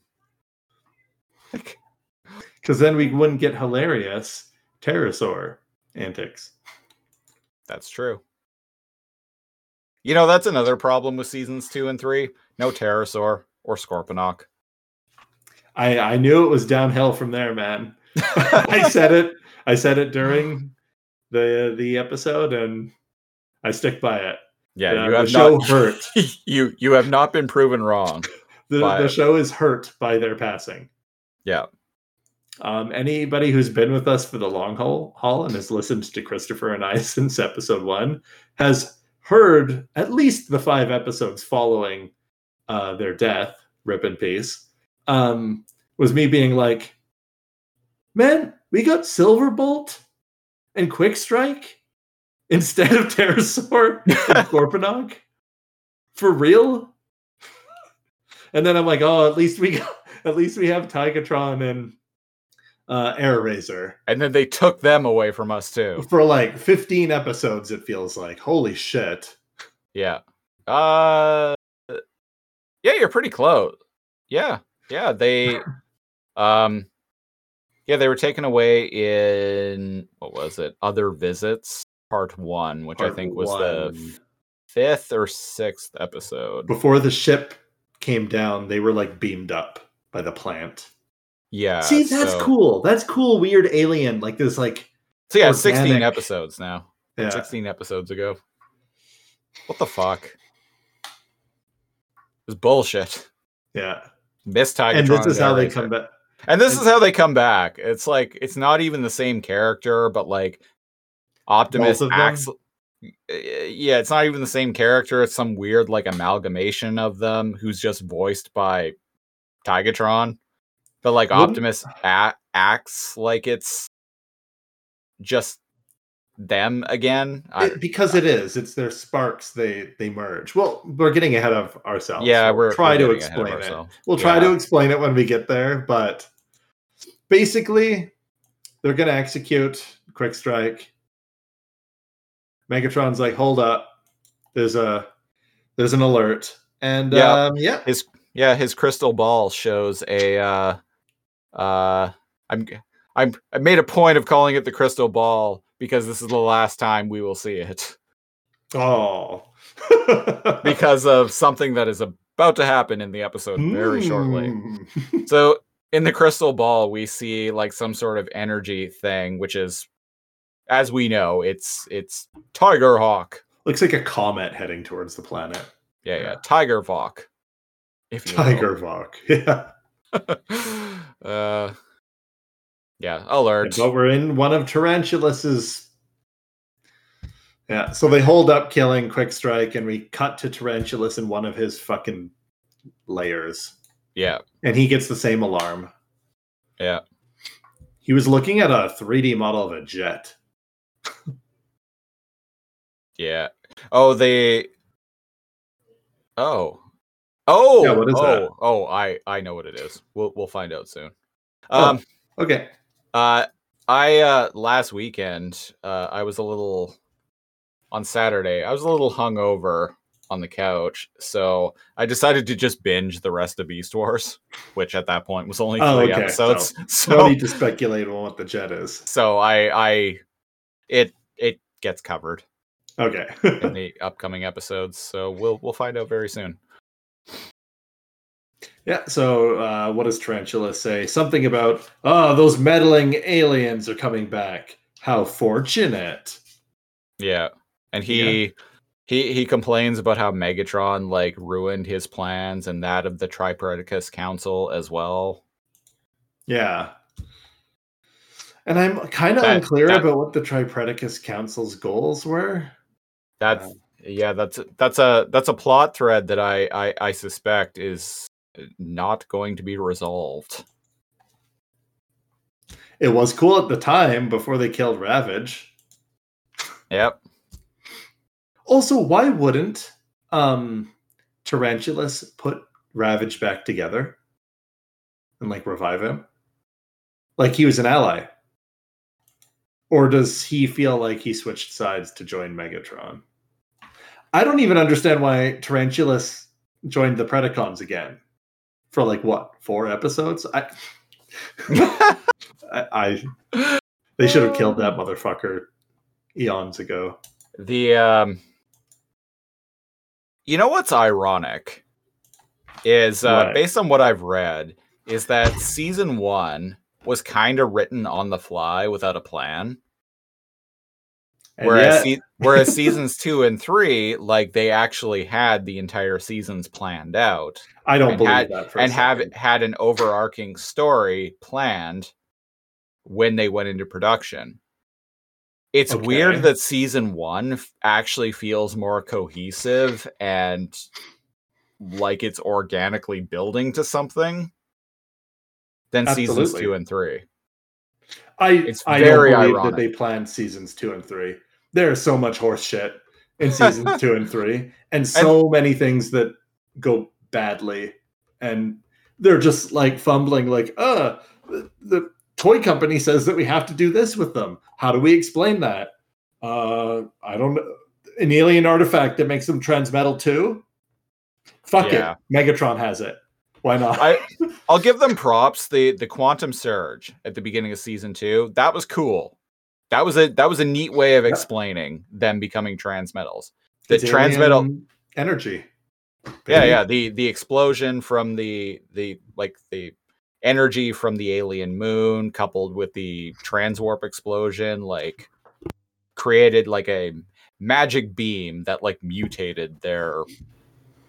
Because then we wouldn't get hilarious Terrorsaur antics. That's true. You know, that's another problem with seasons two and three. No Terrorsaur or Scorponok. I I knew it was downhill from there, man. [LAUGHS] I said it. I said it during the the episode, and I stick by it. Yeah, The- you the have show not. [LAUGHS] hurt. you you have not been proven wrong. [LAUGHS] The, the show is hurt by their passing. Yeah. Um, anybody who's been with us for the long haul, haul and has listened to Christopher and I since episode one has heard at least the five episodes following uh, their death, rip in peace, um, was me being like, man, we got Silverbolt and Quick Strike instead of Terrorsaur and [LAUGHS] Scorponok? For real? And then I'm like, oh, at least we got, at least we have Tigatron and uh, Airazor And then they took them away from us too. for like 15 episodes. It feels like holy shit. Yeah. Uh Yeah, you're pretty close. Yeah. Yeah, they um yeah, they were taken away in what was it? Other Visits part 1, which I think was one. the fifth or sixth episode. Before the ship came down, they were like beamed up by the plant. Yeah. See, that's so- cool. That's cool. Weird alien, like this, like So yeah, it's 16 episodes now. Yeah. 16 episodes ago. What the fuck? It was bullshit. Yeah. Miss Tiger. And this is how they come back. And this is how they come back. It's like it's not even the same character, but like Optimus Both of them? acts. Eh, yeah, it's not even the same character. It's some weird like amalgamation of them who's just voiced by Tigatron. But like Wouldn't- Optimus a- acts like it's just them again. I, It- because it is. It's their sparks. They they merge. Well, we're getting ahead of ourselves. yeah, We'll we're try we're to explain it. We'll try Yeah. to explain it when we get there. But basically, they're gonna execute Quick Strike. Megatron's like, hold up. There's a there's an alert. And Yeah. um yeah. his yeah his crystal ball shows a uh uh i'm i'm i made a point of calling it the crystal ball because this is the last time we will see it Oh. [LAUGHS] because of something that is about to happen in the episode very shortly Hmm. so in the crystal ball we see like some sort of energy thing which is as we know it's it's tiger hawk Looks like a comet heading towards the planet. yeah yeah, tiger hawk if. Tiger Vok. [LAUGHS] Yeah. [LAUGHS] uh yeah alert But we're in one of Tarantulas's. Yeah, so they hold up killing Quick Strike, and we cut to Tarantulas in one of his fucking layers, yeah and he gets the same alarm. yeah He was looking at a 3D model of a jet. Yeah. Oh, they. Oh. Oh. Yeah, what is oh. that? Oh, I I know what it is. We'll we'll find out soon. Oh. Um. Okay. Uh. I uh last weekend uh I was a little on Saturday I was a little hungover on the couch so I decided to just binge the rest of Beast Wars which at that point was only Oh, three okay. episodes [LAUGHS] so No need to speculate on what the jet is. so I I it it gets covered Okay. in [LAUGHS] the upcoming episodes so we'll we'll find out very soon yeah, so uh, what does Tarantula say? Something about, oh, those meddling aliens are coming back. How fortunate. Yeah. And he he he complains about how Megatron like ruined his plans and that of the Tripredacus Council as well. Yeah. And I'm kind of That- unclear that- about what the Tripredacus Council's goals were. That's yeah, that's that's a that's a plot thread that I I, I suspect is not going to be resolved. It was cool at the time before they killed Ravage. Yep. Also, why wouldn't um Tarantulas put Ravage back together and like revive him? Like he was an ally. Or does he feel like he switched sides to join Megatron? I don't even understand why Tarantulas joined the Predacons again. For like what, four episodes? I [LAUGHS] I, I they should have killed that motherfucker eons ago. The um You know what's ironic is uh What? based on what I've read is that season 1 was kind of written on the fly without a plan. And whereas yet- se- whereas seasons 2 and 3 like they actually had the entire seasons planned out I don't believe had- that for and have had an overarching story planned when they went into production. It's Okay. weird that season one f- actually feels more cohesive and like it's organically building to something than seasons two and three. I It's I very don't believe ironic. that they planned seasons two and three. There is so much horse shit in [LAUGHS] seasons two and three, and so many things that go badly, and they're just like fumbling, like, uh, the, the toy company says that we have to do this with them. How do we explain that? Uh, I don't know. An alien artifact that makes them transmetal too. Fuck Yeah. it, Megatron has it. Why not? I [LAUGHS] I'll give them props. The the quantum surge at the beginning of season two, that was cool. That was a that was a neat way of explaining them becoming transmetals. The It's transmetal alien energy. yeah yeah the the explosion from the the like the energy from the alien moon coupled with the transwarp explosion like created like a magic beam that like mutated their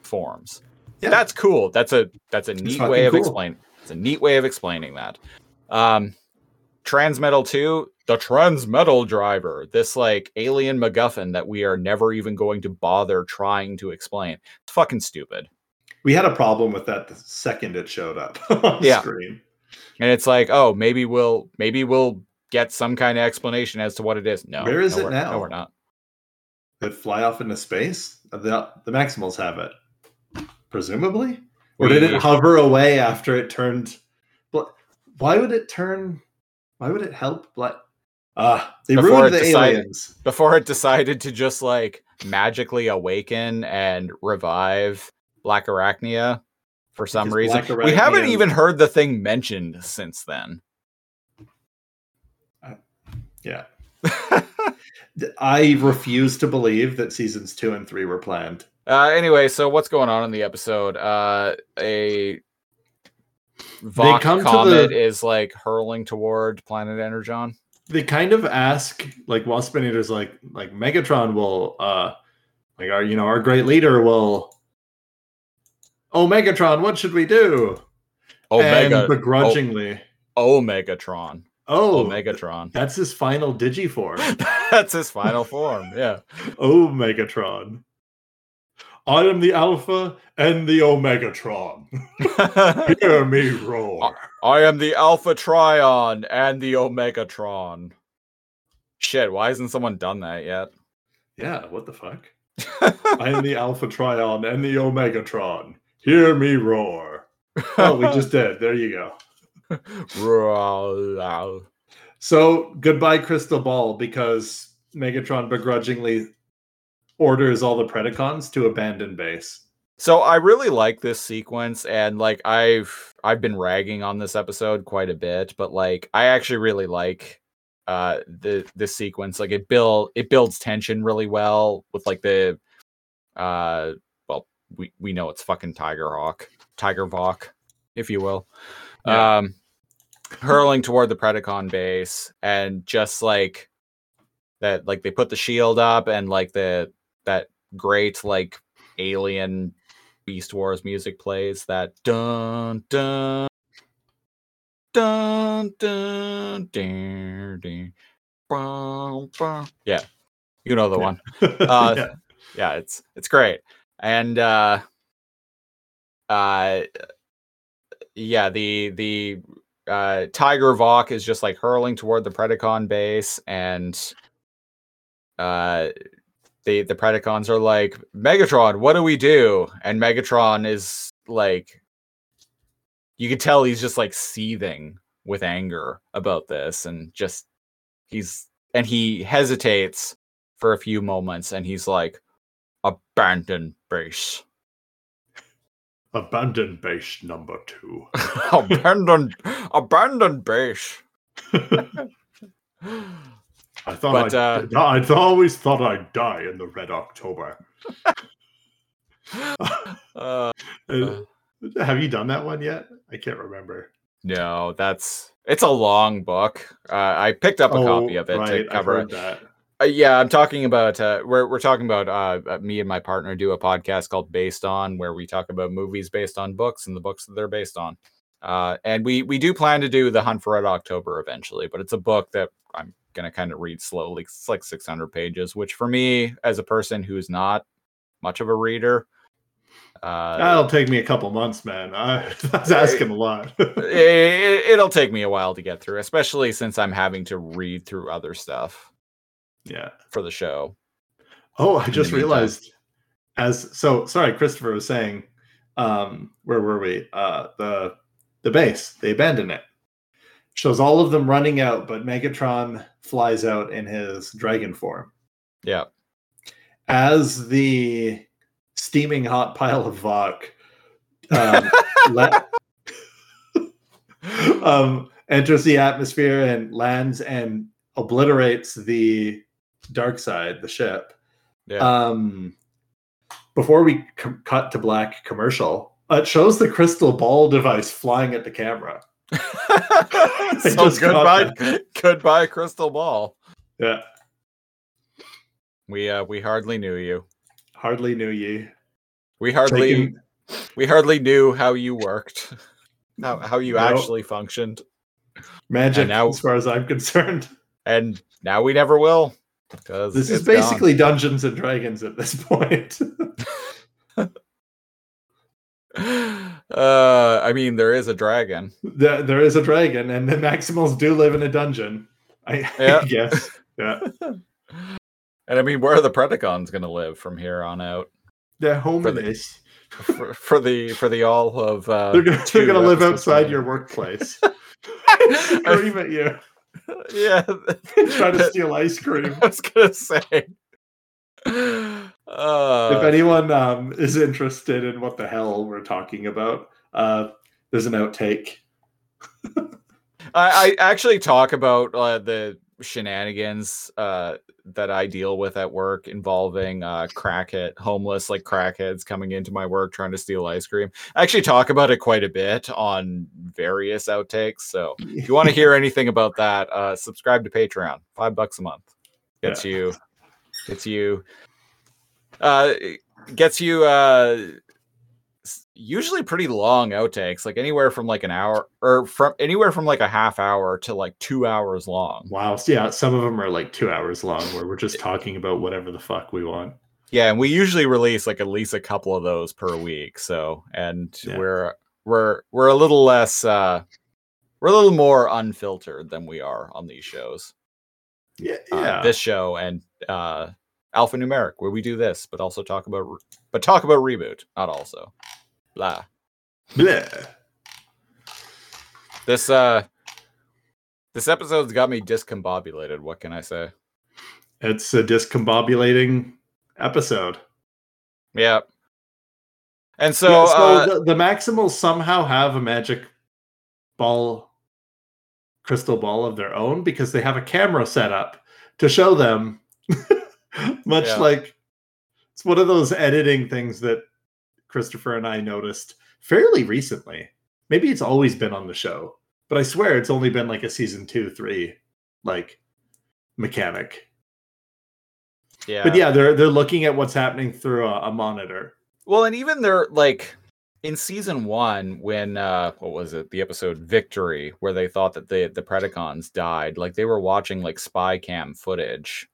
forms. Yeah. That's cool. That's a that's a neat way of cool. explaining. It's a neat way of explaining that. Um Transmetal 2, the Transmetal driver, this like alien MacGuffin that we are never even going to bother trying to explain. It's fucking stupid. We had a problem with that the second it showed up [LAUGHS] on Yeah. screen. And it's like, oh, maybe we'll maybe we'll get some kind of explanation as to what it is. No. Where is no, it now? No, we're not. That fly off into space? The the Maximals have it. Presumably? Or did it hover away after it turned why would it turn why would it help black Ah, they Before ruined the decided- aliens. before it decided to just like magically awaken and revive Black Arachnia for some Because reason. Black We haven't even heard the thing mentioned since then. Yeah. [LAUGHS] I refuse to believe that seasons two and three were planned. Uh, anyway, so what's going on in the episode? Uh, a Vok come to comet the- is like hurling toward planet Energon. They kind of ask, like Waspinator's like like Megatron will uh like our you know, our great leader will Oh Megatron, what should we do? Omega, and begrudgingly. oh, Omegatron, Oh, Megatron. That's his final digiform. [LAUGHS] That's his final form. Yeah. [LAUGHS] oh Megatron. I am the Alpha and the Omegatron. [LAUGHS] Hear me roar. I am the Alpha Trion and the Omegatron. Shit, why hasn't someone done that yet? Yeah, what the fuck? [LAUGHS] I am the Alpha Trion and the Omegatron. Hear me roar. Oh, we just [LAUGHS] did. There you go. Roar. So goodbye, Crystal Ball, because Megatron begrudgingly orders all the Predacons to abandon base. So I really like this sequence and like I've I've been ragging on this episode quite a bit, but like I actually really like uh the this sequence like it build it builds tension really well with like the uh well we we know it's fucking Tiger Hawk, Tiger Vok, if you will. Yeah. Um hurling toward the Predacon base and just like that like they put the shield up and like the that great like alien Beast Wars music plays that dun dun dun dun dun dun bum, bum. yeah you know the one [LAUGHS] Uh, Yeah. yeah it's it's great and uh uh yeah the the uh tiger Vok is just like hurling toward the predacon base and uh the the predacons are like megatron what do we do? And megatron is like you can tell he's just like seething with anger about this and just he's and he hesitates for a few moments and he's like abandon base. [LAUGHS] Abandon base number two. [LAUGHS] abandon abandon base [LAUGHS] I thought But, I'd, uh, I'd always thought I'd die in the Red October. [LAUGHS] uh, Uh, Have you done that one yet? I can't remember. no that's it's a long book uh, i picked up a copy of it Oh, right, to cover it that. Uh, yeah, I'm talking about uh, we're we're talking about uh, uh, me and my partner do a podcast called Based On, where we talk about movies based on books and the books that they're based on. Uh, and we we do plan to do the Hunt for Red October eventually, but it's a book that I'm gonna kind of read slowly. It's like 600 pages, which for me, as a person who's not much of a reader, uh, That'll take me a couple months, man. I, [LAUGHS] was asking a lot. [LAUGHS] it, it'll take me a while to get through, especially since I'm having to read through other stuff yeah. for the show. Oh, I just realized as so sorry, Christopher was saying, um, where were we? Uh the the base, they abandon it. Shows all of them running out, but Megatron flies out in his dragon form. Yeah. As the steaming hot pile of Vok um, [LAUGHS] um, enters the atmosphere and lands and obliterates the Darksyde, the ship. Yeah. Um, before we cut to black commercial, uh, it shows the crystal ball device flying at the camera. [LAUGHS] so goodbye, goodbye, crystal ball. Yeah. We uh we hardly knew you. Hardly knew ye. We hardly Taking- we hardly knew how you worked, [LAUGHS] how how you No. actually functioned, magic And now- as far as I'm concerned. and now we never will. Because This is it's gone. basically Dungeons and Dragons at this point. [LAUGHS] uh i mean there is a dragon there, there is a dragon, and the Maximals do live in a dungeon. I, [LAUGHS] Yeah. I guess. Yeah. [LAUGHS] and i mean where are the predacons going to live from here on out They're For the- homeless. for, for the for the all of uh They're they're gonna live outside your workplace. Scream at you. yeah [LAUGHS] Try to steal ice cream. i was gonna say uh, if anyone um, is interested in what the hell we're talking about, uh, there's an outtake. I, I actually talk about uh, the shenanigans uh, that I deal with at work involving uh, crackhead, homeless like crackheads coming into my work trying to steal ice cream. I actually talk about it quite a bit on various outtakes. So if you want to hear anything about that, uh, subscribe to Patreon. Five bucks a month gets you gets you uh gets you uh usually pretty long outtakes like anywhere from like an hour or from anywhere from like a half hour to like two hours long Wow. So yeah, some of them are like two hours long, where we're just talking about whatever the fuck we want. yeah and we usually release like at least a couple of those per week so and Yeah. we're we're we're a little less uh we're a little more unfiltered than we are on these shows Yeah. uh, Yeah. this show and uh alphanumeric where we do this but also talk about re- but talk about reboot not also. Blah. Blah. This uh this episode's got me discombobulated what can i say? It's a discombobulating episode. yeah and so, Yeah, so uh, the, the Maximals somehow have a magic ball, crystal ball of their own because they have a camera set up to show them. [LAUGHS] [LAUGHS] Much Yeah. like it's one of those editing things that Christopher and I noticed fairly recently. Maybe it's always been on the show, but I swear it's only been like a season two, three, like mechanic. yeah But yeah, they're they're looking at what's happening through a, a monitor. Well, and even they're like in season one, when uh what was it, the episode Victory, where they thought that the the Predacons died, like they were watching like spy cam footage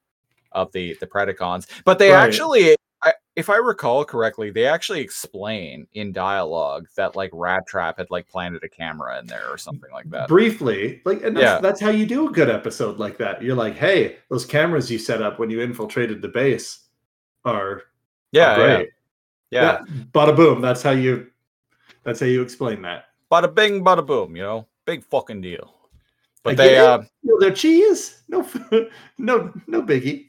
of the the Predacons. But they Right. actually I, if I recall correctly, they actually explain in dialogue that like Rattrap had like planted a camera in there or something like that. briefly like and that's, Yeah. that's how you do a good episode like that you're like hey those cameras you set up when you infiltrated the base are Yeah, are yeah, great yeah. That- bada boom that's how you that's how you explain that Bada bing, bada boom. You know, big fucking deal. But I they, uh, they're cheese no [LAUGHS] no no biggie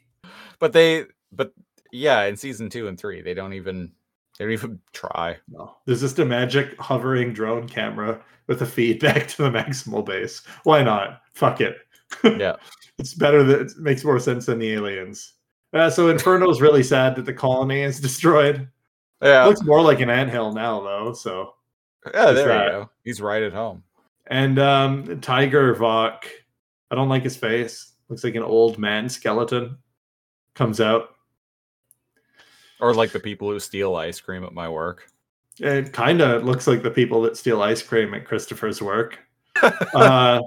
but they, but yeah, in season two and three, they don't even, they don't even [LAUGHS] try. no there's just a magic hovering drone camera with a feedback [LAUGHS] to the maximal base why not fuck it [LAUGHS] Yeah. it's better that it makes more sense than the aliens uh, so inferno's really sad that the colony is destroyed Yeah. looks more like an anthill now though so Yeah, there that- you go. He's right at home. and um tiger vok i don't like his face looks like an old man skeleton comes out Or like the people who steal ice cream at my work. it kind of looks like the people that steal ice cream at christopher's work [LAUGHS] uh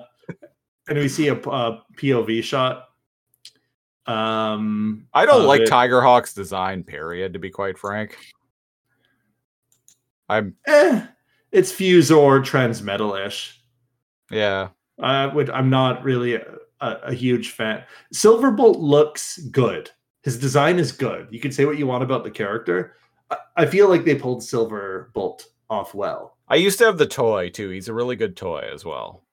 and we see a, a pov shot um I don't like it. Tigerhawk's design, period, to be quite frank. I'm eh, it's Fuzor transmetal-ish yeah. uh, which I'm not really a, a, a huge fan. Silverbolt looks good. His design is good. You can say what you want about the character. I, I feel like they pulled Silverbolt off well. I used to have the toy too. He's a really good toy as well.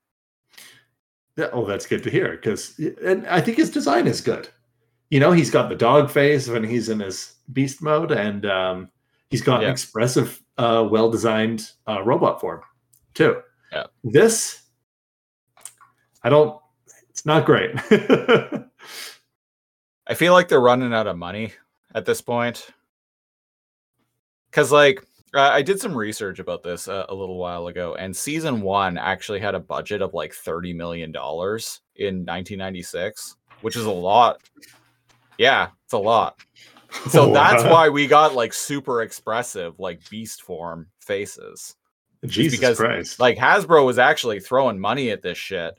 Yeah, Oh, that's good to hear because, and I think his design is good. You know, he's got the dog face when he's in his beast mode, and um, he's got Yeah. an expressive, uh, well-designed uh, robot form too. Yeah. This, I don't. It's not great. [LAUGHS] I feel like they're running out of money at this point. Cause like I did some research about this uh, a little while ago, and season one actually had a budget of like thirty million dollars in 1996, which is a lot. Yeah, it's a lot. So [LAUGHS] that's why we got like super expressive, like beast form faces. Jesus because, Christ. Like Hasbro was actually throwing money at this shit,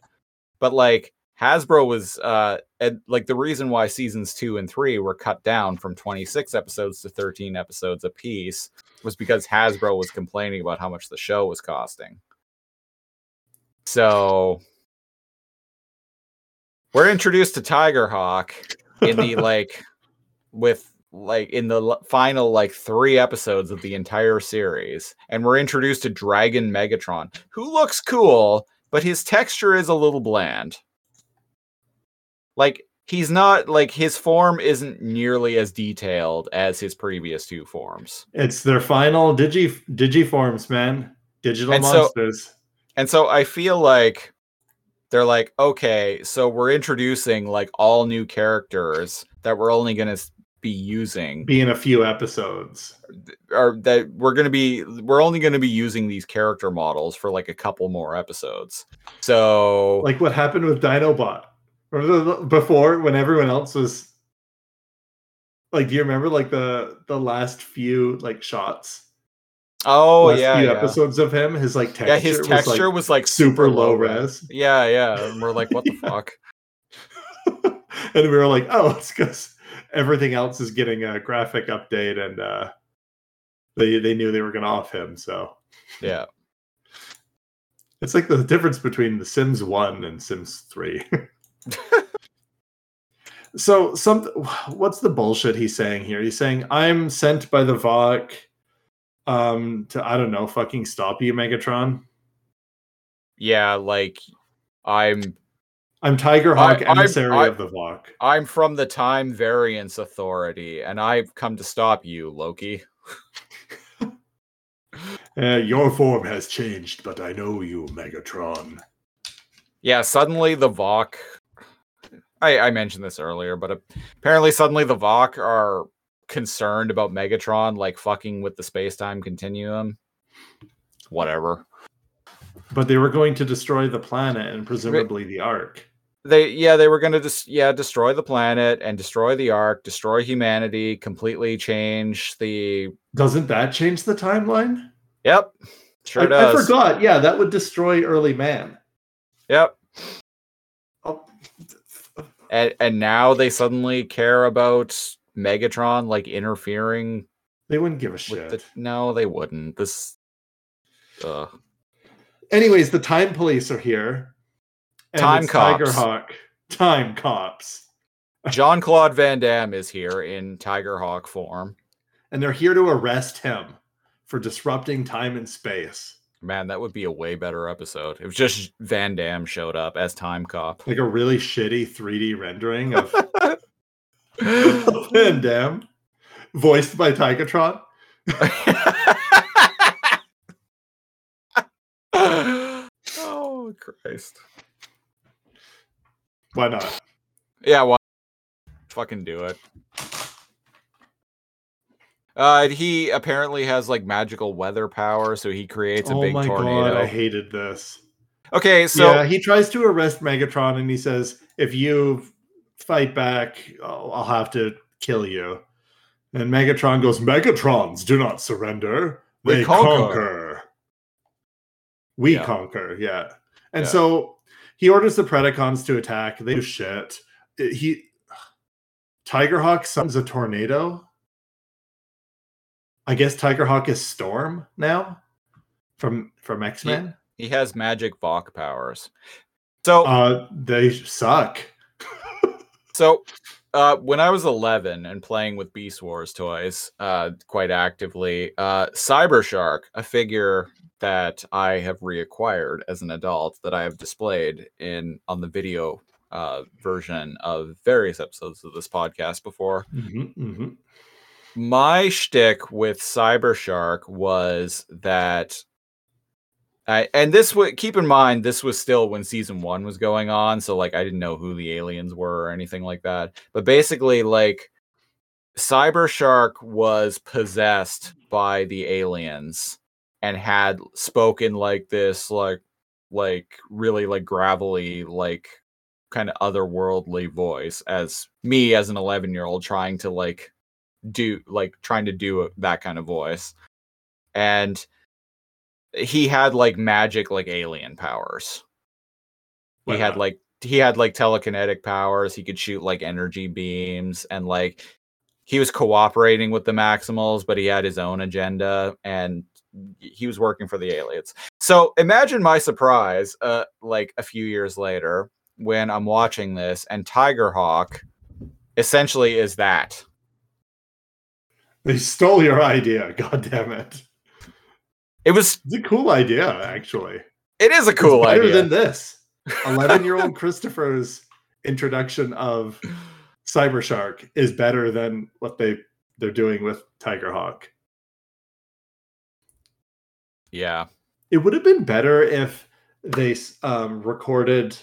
but like Hasbro was uh and like the reason why seasons two and three were cut down from 26 episodes to 13 episodes apiece was because Hasbro was complaining about how much the show was costing. So we're introduced to Tigerhawk in the [LAUGHS] like with like in the final like three episodes of the entire series and we're introduced to dragon megatron who looks cool but his texture is a little bland like he's not like his form isn't nearly as detailed as his previous two forms It's their final digi digiforms, man. Digital And so- monsters. and so i feel like they're like okay so we're introducing like all new characters that we're only going to be using Be in a few episodes. or that we're going to be we're only going to be using these character models for like a couple more episodes so Like what happened with Dinobot. Before when everyone else was like, do you remember like the the last few like shots? oh last yeah few yeah. episode of him, his like texture yeah his was, texture like, was like super low res. yeah yeah and we're like what the fuck [LAUGHS] and we were like, oh, it's because everything else is getting a graphic update, and uh, they they knew they were going to off him. So yeah it's like the difference between The Sims One and Sims Three. [LAUGHS] so some what's the bullshit he's saying here? He's saying I'm sent by the Vok um to I don't know fucking stop you Megatron. yeah like i'm I'm Tigerhawk, I- I'm- emissary I- of the Vok. i'm from the time variance authority and i've come to stop you loki [LAUGHS] Uh, your form has changed, but I know you, Megatron. yeah suddenly the vok I, I mentioned this earlier but apparently suddenly the vok are concerned about megatron like fucking with the space-time continuum whatever But they were going to destroy the planet and presumably the Ark. they yeah they were gonna just yeah destroy the planet and destroy the ark destroy humanity completely change the Doesn't that change the timeline? yep sure I, does I forgot. Yeah, that would destroy early man. yep and, and now they suddenly care about megatron like interfering they wouldn't give a shit. the no they wouldn't this uh Anyways, the time police are here. and Time it's Tiger cops. Hawk. Time cops. jean-claude van damme is here in tiger hawk form And they're here to arrest him for disrupting time and space. Man that would be a way better episode if just van damme showed up as time cop Like a really shitty 3D rendering of [LAUGHS] Van Damme, voiced by Tigatron. [LAUGHS] oh Christ! Why not? Yeah, why? fucking do it. Uh, he apparently has like magical weather power, so he creates a oh big my tornado. god, I hated this. okay, so yeah, he tries to arrest Megatron and he says, if you fight back, I'll, I'll have to kill you. And Megatron goes, Megatrons do not surrender. We They conquer." conquer. We Yeah. conquer, yeah. And Yeah. so he orders the Predacons to attack. They do shit. He Tigerhawk summons a tornado. I guess Tigerhawk is Storm now from from X-Men. he has magic Vok powers. So, Uh they suck. [LAUGHS] so uh, when I was 11 and playing with Beast Wars toys uh, quite actively, uh, Cybershark, a figure that I have reacquired as an adult that I have displayed in on the video uh, version of various episodes of this podcast before. Mhm, mhm. My shtick with Cybershark was that I and this would keep in mind this was still when season one was going on, so like I didn't know who the aliens were or anything like that. But basically, like Cybershark was possessed by the aliens and had spoken like this, like like really like gravelly, like kind of otherworldly voice as me as an 11 year old trying to like do like trying to do that kind of voice. And he had like magic like alien powers. He had like he had like telekinetic powers. He could shoot like energy beams and like he was cooperating with the maximals but he had his own agenda and he was working for the aliens. So imagine my surprise uh like a few years later when i'm watching this and Tigerhawk essentially is that They stole your idea. [LAUGHS] God damn it! it was It's a cool idea, actually. it is a cool it's better idea than this. Eleven-year-old [LAUGHS] Christopher's introduction of Cybershark is better than what they they're doing with Tigerhawk. yeah It would have been better if they um, recorded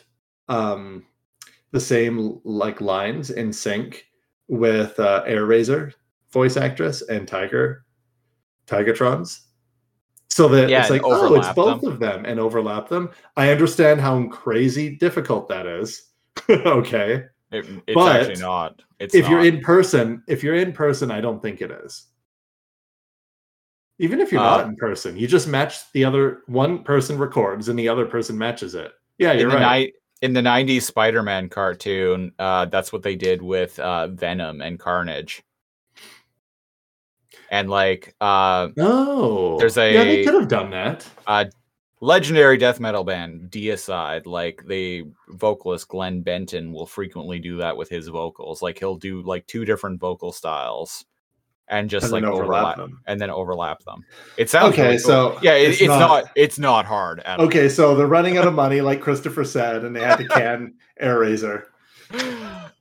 um, the same like lines in sync with uh, Airazor voice actress and Tiger Tigatron's. So that Yeah, it's like, oh, it's both them. of them and overlap them. I understand how crazy difficult that is. [LAUGHS] okay. it, it's But actually not it's if you're in person, if you're in person, I don't think it is. Even if you're Uh, not in person, you just match the other one person records and the other person matches it. Yeah, you're the right. night in the 90s spider-man cartoon uh that's what they did with uh venom and carnage and like uh No, There's yeah, they could have done that. legendary death metal band deicide like the vocalist glenn benton will frequently do that with his vocals like he'll do like two different vocal styles and just And like overlap overlap, them. and then overlap them it sounds Okay, really cool. so yeah it, it's it's, not- not, it's not hard at all. Okay, so they're running out of money, like Christopher said, and they had to can [LAUGHS] Airazor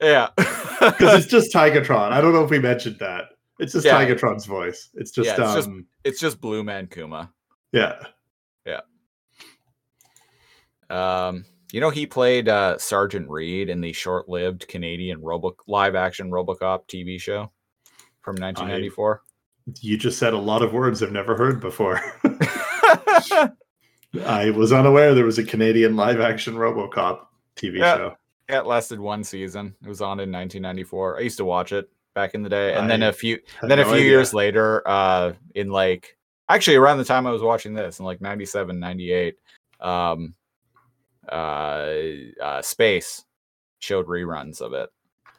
yeah [LAUGHS] because it's [LAUGHS] just Tigatron. I don't know if we mentioned that. It's just Yeah. Tigatron's voice. It's just, Yeah, it's just- um, it's just Blu Mankuma yeah. Um, you know, he played uh, Sergeant Reed in the short-lived Canadian Robo live-action RoboCop TV show from 1994. You just said a lot of words I've never heard before. [LAUGHS] I was unaware there was a Canadian live action Robocop TV Yeah. show. Yeah, it lasted one season. It was on in 1994. I used to watch it back in the day, and then I a few, [LAUGHS] then a few idea. years later, uh, in like actually around the time I was watching this, in like 97, 98, um, uh, uh, Space showed reruns of it.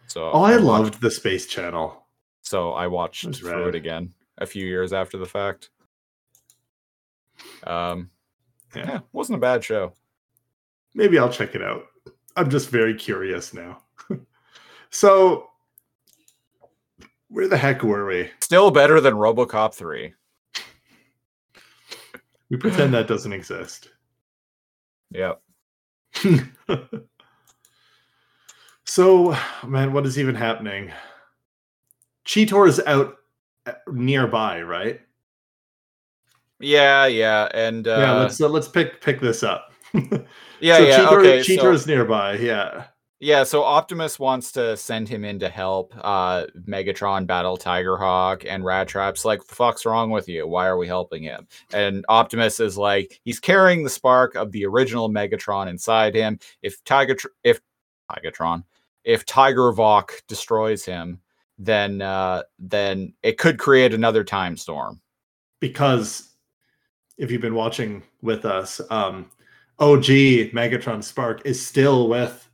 So Oh, I watched- loved the Space Channel. So I watched through rad. it again a few years after the fact. Um, Yeah. yeah, wasn't a bad show. Maybe I'll check it out. I'm just very curious now. [LAUGHS] so, where the heck were we? Still better than RoboCop three. We pretend that doesn't exist. Yep. [LAUGHS] so, man, what is even happening? Cheetor is out uh, nearby, right? Yeah, yeah, and uh, yeah, let's uh, let's pick pick this up. [LAUGHS] yeah, so yeah. Cheetor, okay, Cheetor so, is nearby. Yeah. Yeah. So Optimus wants to send him in to help uh, Megatron battle Tigerhawk, and Rattrap's like, "The fuck's wrong with you? Why are we helping him?" And Optimus is like, "He's carrying the spark of the original Megatron inside him. If Tiger, if Tigatron, if Tigervok destroys him, then uh, then it could create another time storm." because if you've been watching with us, um, OG Megatron Spark is still with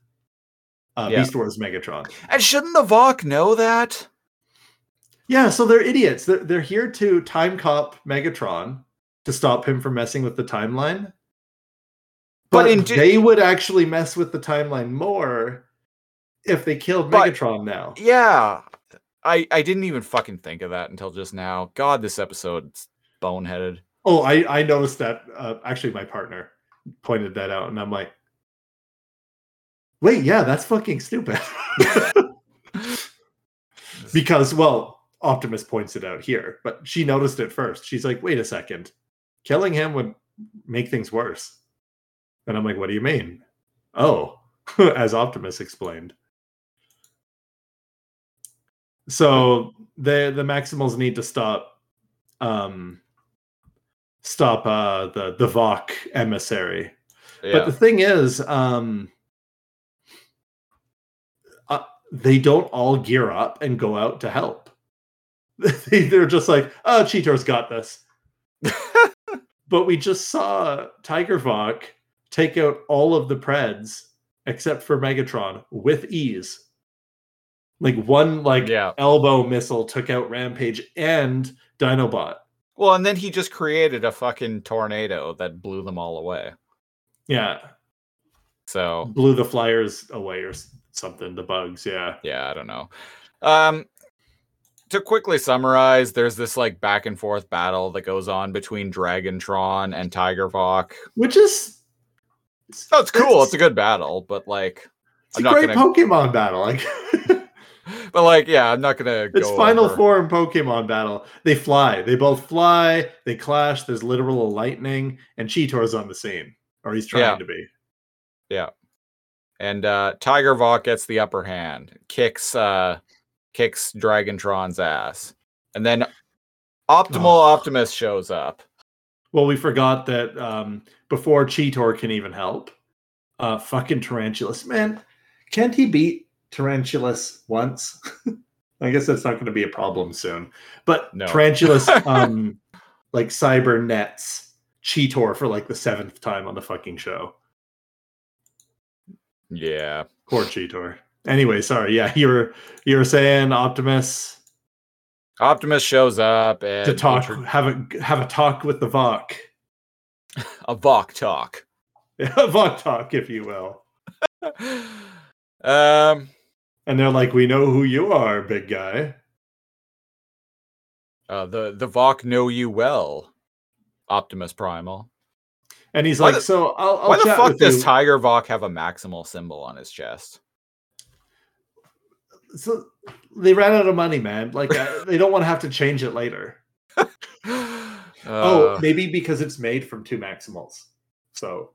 uh, Yeah. Beast Wars Megatron. And shouldn't the Vok know that? Yeah, so they're idiots. They're, they're here to time cop Megatron to stop him from messing with the timeline. But But, in di- they would actually mess with the timeline more if they killed But- Megatron now. Yeah. I I didn't even fucking think of that until just now. God, this episode's boneheaded. Oh, I, I noticed that. Uh, actually, my partner pointed that out, and I'm like, wait, yeah, that's fucking stupid. [LAUGHS] because, well, Optimus points it out here, but she noticed it first. She's like, wait a second, killing him would make things worse. And I'm like, what do you mean? Oh, [LAUGHS] as Optimus explained. So the the Maximals need to stop um stop uh the the Vok emissary. Yeah. But the thing is, um they don't all gear up and go out to help. [LAUGHS] They- They're just like, oh, Cheetor's got this. [LAUGHS] but we just saw Tiger Vok take out all of the Preds except for Megatron with ease. Like one like Yeah. elbow missile took out Rampage and Dinobot. well, and then he just created a fucking tornado that blew them all away. Yeah, So blew the flyers away or something. The bugs, yeah. yeah, I don't know. Um, to quickly summarize, there's this like back and forth battle that goes on between Dragantron and Tiger Vok. Which is Oh, it's cool. It's a good battle, but like, it's I'm a not great gonna- Pokemon battle. Like [LAUGHS] but like, yeah, I'm not gonna. [LAUGHS] it's go final over- form Pokemon battle. They fly. They both fly. They clash. There's literal lightning, and Cheetor's on the scene, or he's trying Yeah. to be. And uh Tiger Vok gets the upper hand, kicks uh kicks Dragantron's ass. And then Optimal Oh. Optimus shows up. Well, we forgot that um, before Cheetor can even help, uh, fucking Tarantulas, man, can't he beat Tarantulas once? [LAUGHS] I guess that's not going to be a problem soon. But No. Tarantulas, [LAUGHS] um, like cybernets Cheetor for like the seventh time on the fucking show. Yeah. Poor Cheetor. Anyway, sorry. Yeah, you were you were saying Optimus Optimus shows up and to talk, intro- have a have a talk with the Vok, [LAUGHS] a Vok talk. [LAUGHS] a Vok talk, if you will. [LAUGHS] um And they're like, "We know who you are, big guy." uh, the the Vok know you well, Optimus Primal. And he's Why like, the- "So I'll, I'll Why the fuck does you." Tiger Vok have a maximal symbol on his chest? so they ran out of money, man. Like uh, they don't want to have to change it later. [LAUGHS] oh, Uh, maybe because it's made from two Maximals. So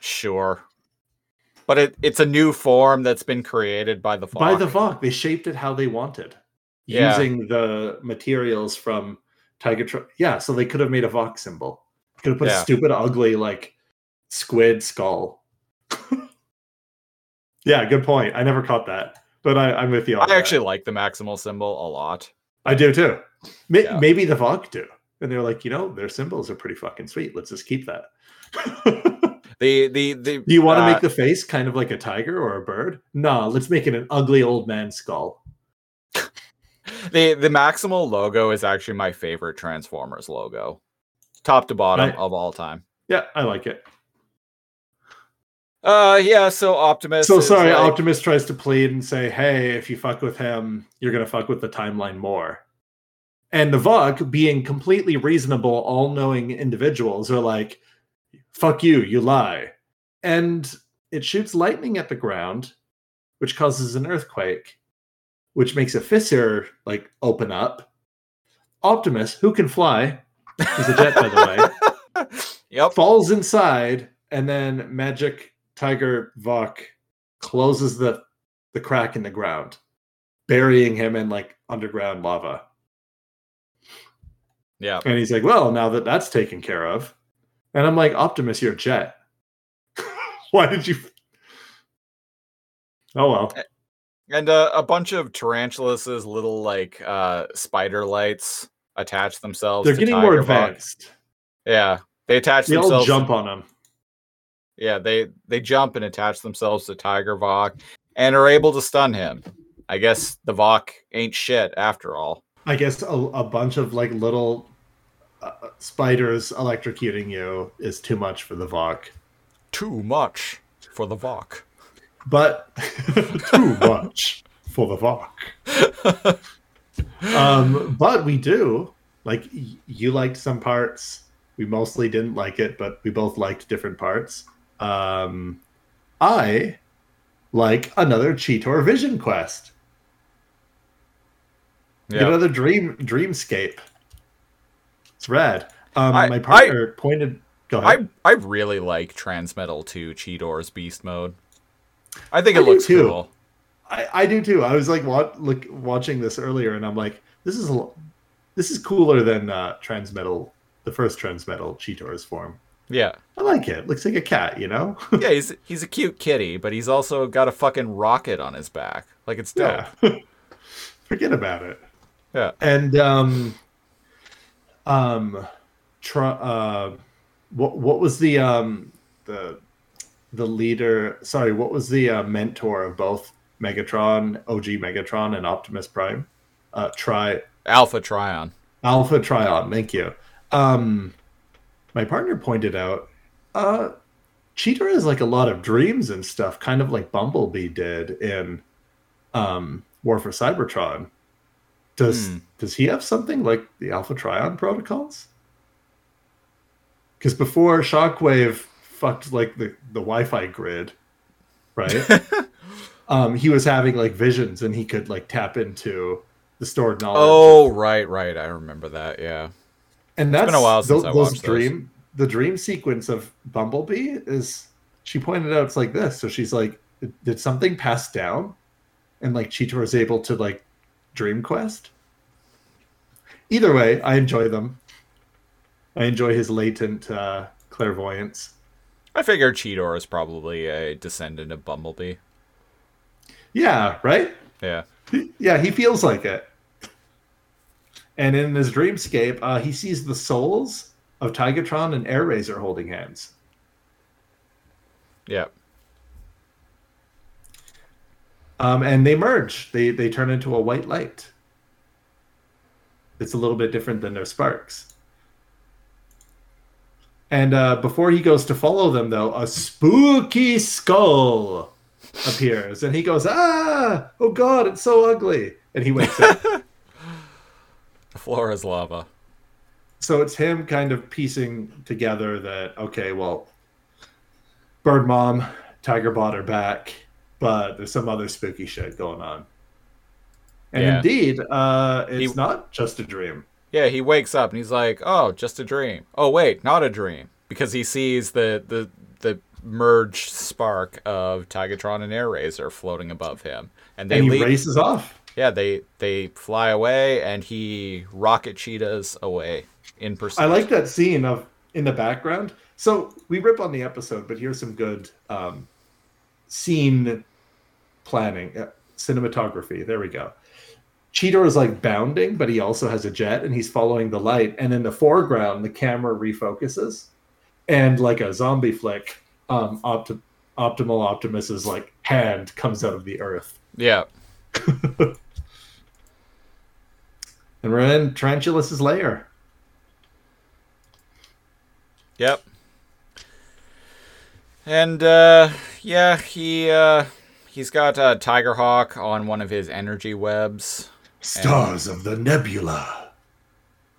sure. But it, it's a new form that's been created by the Vok. by the Vok, they shaped it how they wanted, Yeah. using the materials from Tiger. Tr- yeah, so they could have made a Vok symbol. Could have put Yeah. a stupid, ugly like squid skull. [LAUGHS] yeah, good point. I never caught that, but I, I'm with you. I that. actually like the maximal symbol a lot. I do too. May- Yeah. Maybe the Vok do. And they're like, you know, their symbols are pretty fucking sweet. Let's just keep that. [LAUGHS] The the the do you want to uh, make the face kind of like a tiger or a bird? No, let's make it an ugly old man skull. [LAUGHS] the the maximal logo is actually my favorite Transformers logo, top to bottom Right. of all time. Yeah, I like it. Uh, yeah. So Optimus. So sorry, like- Optimus tries to plead and say, hey, if you fuck with him, you're going to fuck with the timeline more. And the Vok, being completely reasonable, all knowing individuals, are like, fuck you, you lie. And it shoots lightning at the ground, which causes an earthquake, which makes a fissure like open up. Optimus, who can fly, he's a jet, by the way, [LAUGHS] Yep. falls inside, and then Magic Tiger Vok closes the the crack in the ground, burying him in like underground lava. Yeah. And he's like, "Well, now that that's taken care of," and I'm like, "Optimus, you're a jet. [LAUGHS] Why did you?" Oh well. And uh, a bunch of tarantulas' little like uh spider lights attach themselves. They're to getting Tiger more advanced. Yeah, they attach They all themselves. jump on them. Yeah, they they jump and attach themselves to Tiger Vok and are able to stun him. I guess the Vok ain't shit after all. I guess a, a bunch of like little uh, spiders electrocuting you is too much for the Vok. Too much for the Vok. but [LAUGHS] too much for the Vok. [LAUGHS] Um, but we do like y- you liked some parts. We mostly didn't like it, but we both liked different parts. Um, I like another Cheetor Vision Quest. Get another dream dreamscape. It's rad. Um, I- my partner pointed. Go ahead. I I really like Transmetal 2 Cheetor's Beast Mode. I think it do looks cool. I, I do too. I was like look, watching this earlier, and I'm like, this is a, this is cooler than uh, Transmetal, the first Transmetal Cheetor's form. Yeah. I like it. Looks like a cat, you know? [LAUGHS] Yeah, he's he's a cute kitty, but he's also got a fucking rocket on his back. Like it's dope. yeah. [LAUGHS] Forget about it. Yeah. And um, um, tr- uh, what what was the um the the leader? Sorry, what was the uh, mentor of both Megatron, OG Megatron, and Optimus Prime? Uh, try Alpha Trion. Alpha Trion. Thank you. Um, my partner pointed out, uh, Cheetor has like a lot of dreams and stuff, kind of like Bumblebee did in um, War for Cybertron. Does Hmm. does he have something like the Alpha Trion protocols? Because before Shockwave fucked like the the Wi-Fi grid, right? [LAUGHS] um, he was having like visions, and he could like tap into the stored knowledge. Oh, right, right. I remember that. Yeah. and that's been a while since I those watched those. dream the dream sequence of Bumblebee is she pointed out it's like this. So she's like, did something pass down? And like Cheetor is able to like dream quest. Either way, I enjoy them. I enjoy his latent uh, clairvoyance. I figure Cheetor is probably a descendant of Bumblebee. Yeah, right? Yeah. Yeah, he feels like it. And in his dreamscape, uh, he sees the souls of Tigatron and Airazor holding hands. Yeah. Um, and they merge. They they turn into a white light. It's a little bit different than their sparks. And uh, before he goes to follow them, though, a spooky skull appears, and he goes, "Ah! Oh God, it's so ugly!" And he wakes up. [LAUGHS] The floor is lava. so it's him kind of piecing together that okay, well, Bird Mom, Tiger Bot are back, but there's some other spooky shit going on. And Yeah. indeed, uh, it's He- not just a dream. Yeah, he wakes up and he's like, "Oh, just a dream." Oh, wait, not a dream, because he sees the the the merged spark of Tigatron and Airazor floating above him, and they and leave. races off. Yeah, they they fly away, and he rocket cheetahs away in pursuit. I like that scene of in the background. So we rip on the episode, but here's some good um, scene planning, uh, cinematography. There we go. Cheetor is like bounding, but he also has a jet, and he's following the light. And in the foreground, the camera refocuses, and like a zombie flick, um, Opti- Optimal Optimus's like hand comes out of the earth, Yeah, [LAUGHS] and we're in Tarantulas' lair. Yep. And uh yeah, he uh he's got uh, Tigerhawk on one of his energy webs. Stars of the nebula.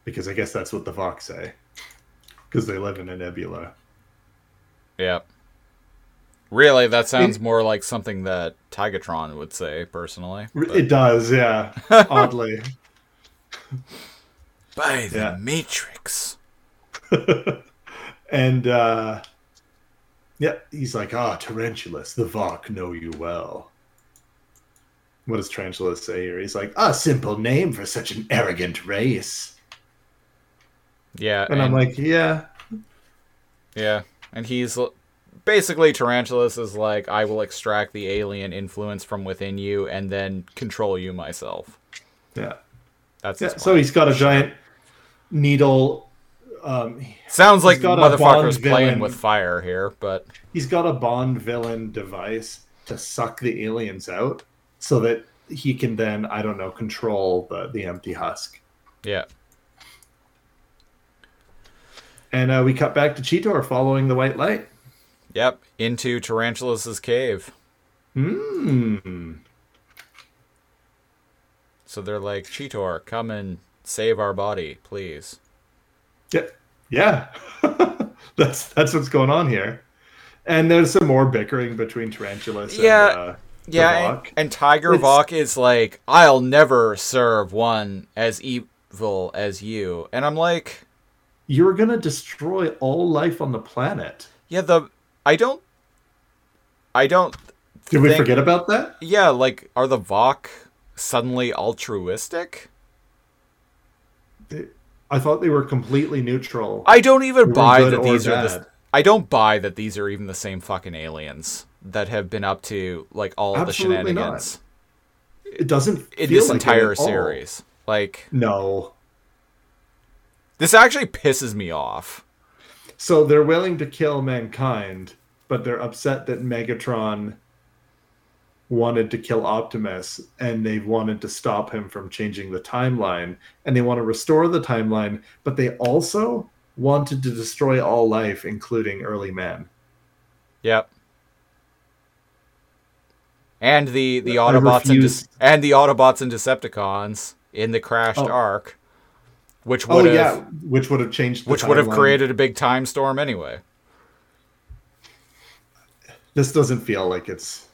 Because I guess that's what the Vox say. Because they live in a nebula. Yep. Really, that sounds more like something that Tigatron would say, personally. But- It does, yeah. [LAUGHS] Oddly. By the yeah. Matrix. [LAUGHS] and uh yeah, he's like, ah, Tarantulas, the Vok know you well. What does Tarantulas say here? He's like, a simple name for such an arrogant race. Yeah, And, I'm like, yeah, yeah, and he's basically Tarantulas is like, I will extract the alien influence from within you and then control you myself. yeah. That's yeah. So he's got a giant needle. Um, Sounds like motherfuckers playing villain. with fire here, but he's got a Bond villain device to suck the aliens out so that he can then, I don't know, control the, the empty husk. yeah. And uh, we cut back to Cheetor following the white light. Yep, into Tarantulas' cave. Hmm. So they're like, Cheetor, come and save our body, please. Yeah. Yeah. [LAUGHS] that's that's what's going on here. And there's some more bickering between Tarantulas Yeah, and uh, Yeah, and, and Tiger It's- Vok is like, I'll never serve one as evil as you. And I'm like, You're gonna destroy all life on the planet. yeah, the I don't I don't Did we forget about that? Yeah, like are the Vok suddenly altruistic? I thought they were completely neutral. I don't even They buy that these are the. I don't buy that these are even the same fucking aliens that have been up to like all Absolutely the not. shenanigans It doesn't in feel this like entire at all. series. Like No. this actually pisses me off. So they're willing to kill mankind, but they're upset that Megatron wanted to kill Optimus and they wanted to stop him from changing the timeline and they want to restore the timeline, but they also wanted to destroy all life, including early man. Yep. And the the I Autobots and Dece- and the Autobots and Decepticons in the crashed Oh. Ark, which Oh would have yeah, which would have changed. The which would have timeline. created a big time storm anyway. This doesn't feel like it's.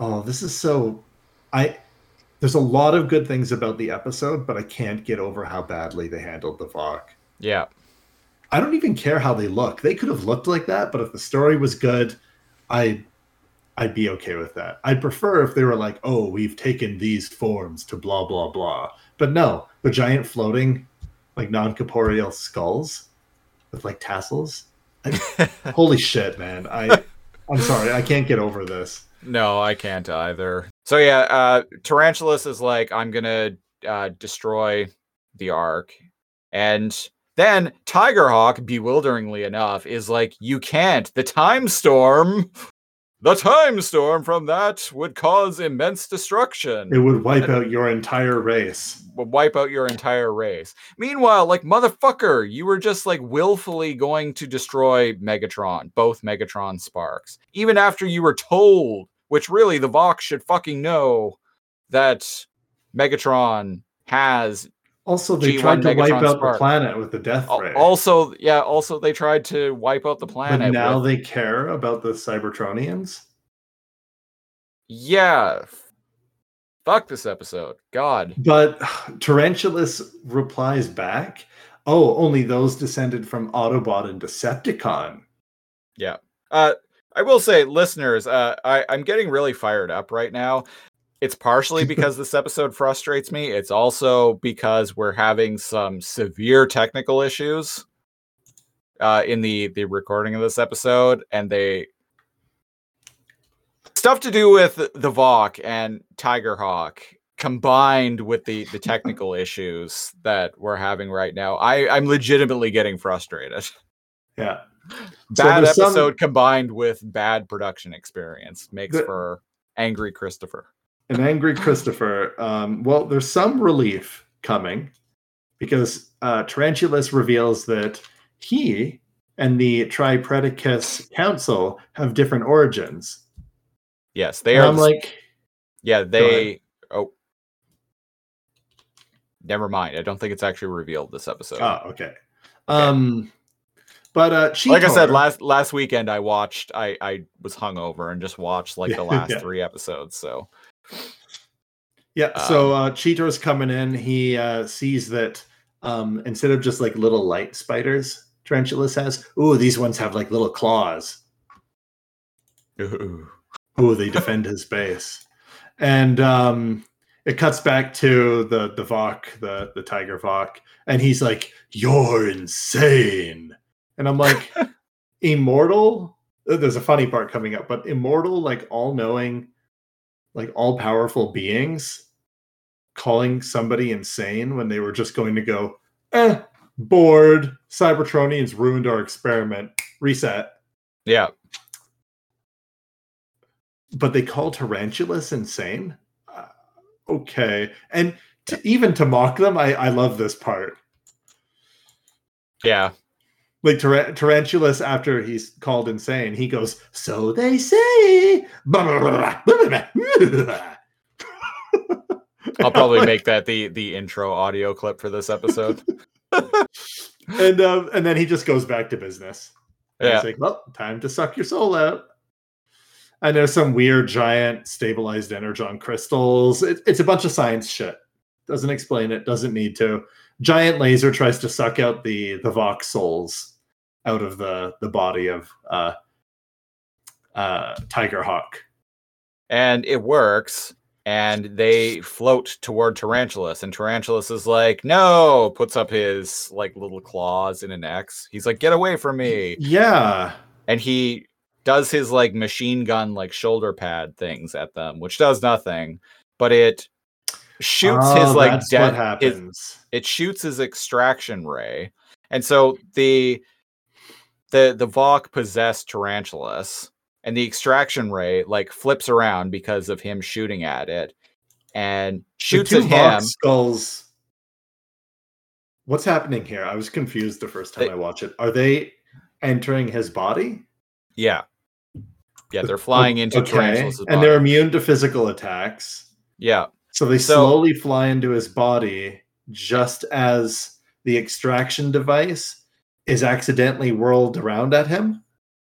Oh, this is so. I. There's a lot of good things about the episode, but I can't get over how badly they handled the Vok. Yeah. I don't even care how they look. They could have looked like that, but if the story was good, I I'd be okay with that. I'd prefer if they were like, "Oh, we've taken these forms to blah blah blah." But no, the giant floating like non-corporeal skulls with like tassels. I- [LAUGHS] holy shit, man. I I'm sorry. I can't get over this. No, I can't either. So yeah, uh Tarantulas is like, I'm gonna uh destroy the ark. And then Tigerhawk, bewilderingly enough, is like, you can't. The time storm the time storm from that would cause immense destruction. It would wipe out your entire race. would wipe out your entire race. Meanwhile, like motherfucker, you were just like willfully going to destroy Megatron, both Megatron sparks, even after you were told, which really the Vox should fucking know that Megatron has. Also, they G1 tried to wipe out Spark. the planet with the death ray. Also, yeah, also they tried to wipe out the planet. but now with- they care about the Cybertronians. yeah. Fuck this episode. God. But Tarantulas replies back, "Oh, only those descended from Autobot and Decepticon." Yeah. Uh, I will say, listeners, uh, I, I'm getting really fired up right now. It's partially because this episode frustrates me. It's also because we're having some severe technical issues uh, in the the recording of this episode, and they stuff to do with the Vok and Tigerhawk combined with the the [LAUGHS] technical issues that we're having right now. I I'm legitimately getting frustrated Yeah. So bad some- episode combined with bad production experience makes The- for angry Christopher. An angry Christopher. Um, well, there's some relief coming because uh, Tarantulas reveals that he and the Tripredacus Council have different origins. Yes, they and are. I'm like, yeah, they. Oh, never mind. I don't think it's actually revealed this episode. oh, okay. Um, but uh, like I said last last weekend, I watched. I I was hungover and just watched like [LAUGHS] the last Yeah. three episodes. So Yeah, so uh Cheetor's coming in. He uh sees that um instead of just like little light spiders, Tarantulas has, ooh, these ones have like little claws. Ooh. Ooh, they defend his base. And um it cuts back to the the Vok, the the Tiger Vok, and he's like, You're insane. And I'm like, [LAUGHS] immortal? Uh, There's a funny part coming up, but immortal, like all knowing, like all powerful beings calling somebody insane when they were just going to go, eh, bored. Cybertronians ruined our experiment. Reset. yeah, But they call Tarantulas insane? Uh, okay. And to, even to mock them, I, I love this part. yeah. Like Tar- Tarantulas, after he's called insane, he goes, So they say. I'll probably [LAUGHS] make that the the intro audio clip for this episode. [LAUGHS] and um, and then he just goes back to business. And Yeah. He's like, well, time to suck your soul out. And there's some weird giant stabilized energon crystals. It, it's a bunch of science shit. Doesn't explain it. Doesn't need to. Giant laser tries to suck out the the Vox souls out of the the body of uh, uh, Tigerhawk. and it works. And they float toward Tarantulas, and Tarantulas is like, "No!" Puts up his like little claws in an X. He's like, "Get away from me!" Yeah. And he does his like machine gun like shoulder pad things at them, which does nothing, but it shoots his Oh, like that's de- what his- it shoots his extraction ray and so the the the Vok possessed tarantulas and the extraction ray like flips around because of him shooting at it and shoots at Vox him skulls. What's happening here? I was confused the first time They- I watched it. Are they entering his body? yeah yeah they're flying into Okay, tarantulas and they're immune to physical attacks. yeah So they So- slowly fly into his body just as the extraction device is accidentally whirled around at him.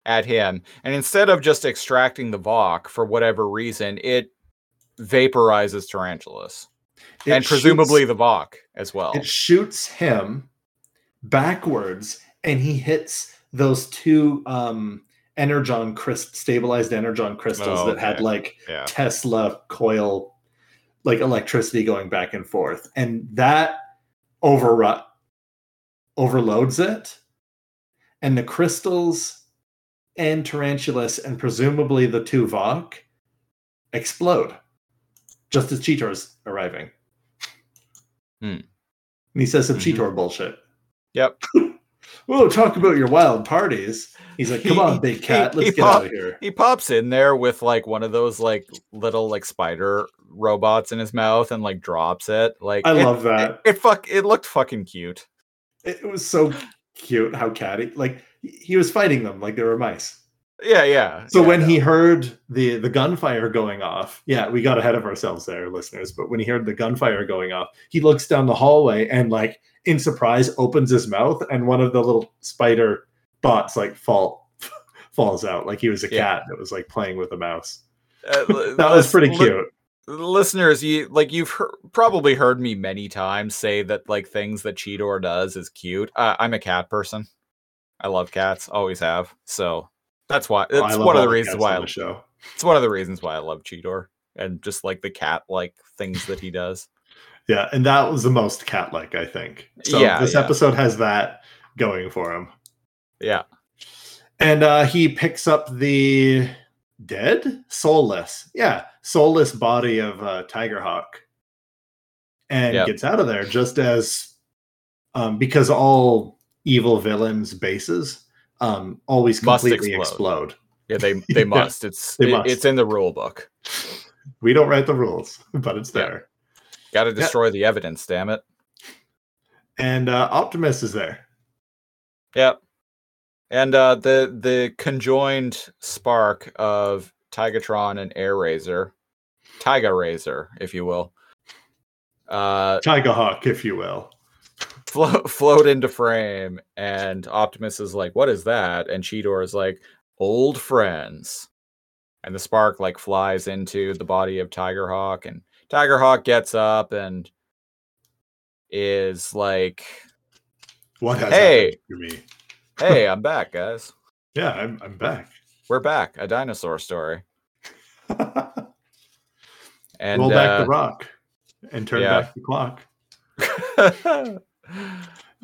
at him. And instead of just extracting the Vok for whatever reason it vaporizes tarantulas. It and shoots- presumably the Vok as well. It shoots him backwards and he hits those two um energon crystal stabilized energon crystals Oh, that had like yeah. Tesla coil like electricity going back and forth. And that overrun overloads it and the crystals and tarantulas and presumably the two Vok explode just as cheetor's arriving Hmm. and he says some Mhm. cheetor bullshit yep [LAUGHS] Whoa, talk about your wild parties. He's like, come [LAUGHS] He- on, big he- cat, let's he get pop- out of here. He pops in there with like one of those like little like spider robots in his mouth and like drops it. Like I it- love that. It, it fuck it looked fucking cute. It was so cute how catty, like he- was fighting them like they were mice. Yeah, yeah. So yeah, when he heard the the gunfire going off, yeah, we got ahead of ourselves there, listeners. But when he heard the gunfire going off, he looks down the hallway and like in surprise opens his mouth, and one of the little spider bots like fall [LAUGHS] falls out like he was a Yeah. cat that was like playing with a mouse. Uh, [LAUGHS] That was pretty cute. Listeners, you like you've heard, probably heard me many times say that like things that Cheetor does is cute. Uh, I'm a cat person. I love cats, always have. So that's why. Oh, It's love one of the reasons why I, the show. it's one of the reasons why I love Cheetor and just like the cat like things that he does. Yeah, and that was the most cat-like, I think. So Yeah, this yeah. episode has that going for him. Yeah. And uh he picks up the dead, soulless, yeah, soulless body of uh, Tigerhawk, and Yep. gets out of there just as, um, because all evil villains' bases um always Must completely explode. explode. Yeah, they [LAUGHS] they must. It's they it- must. it's in the rule book. We don't write the rules, [LAUGHS] but it's there. Got to destroy the evidence. Damn it. And uh, Optimus is there. Yep. And uh, the the conjoined spark of Tigatron and Airazor, Tiger Razor, if you will, uh, Tigerhawk, if you will. flo- float into frame, and Optimus is like, "What is that?" And Cheetor is like, "Old friends." And the spark like flies into the body of Tigerhawk, and Tigerhawk gets up and is like, What has Hey. happened to me? "Hey, I'm back, guys. Yeah, I'm, I'm back. We're back. A dinosaur story." [LAUGHS] And Roll back uh, the rock and turn yeah. back the clock.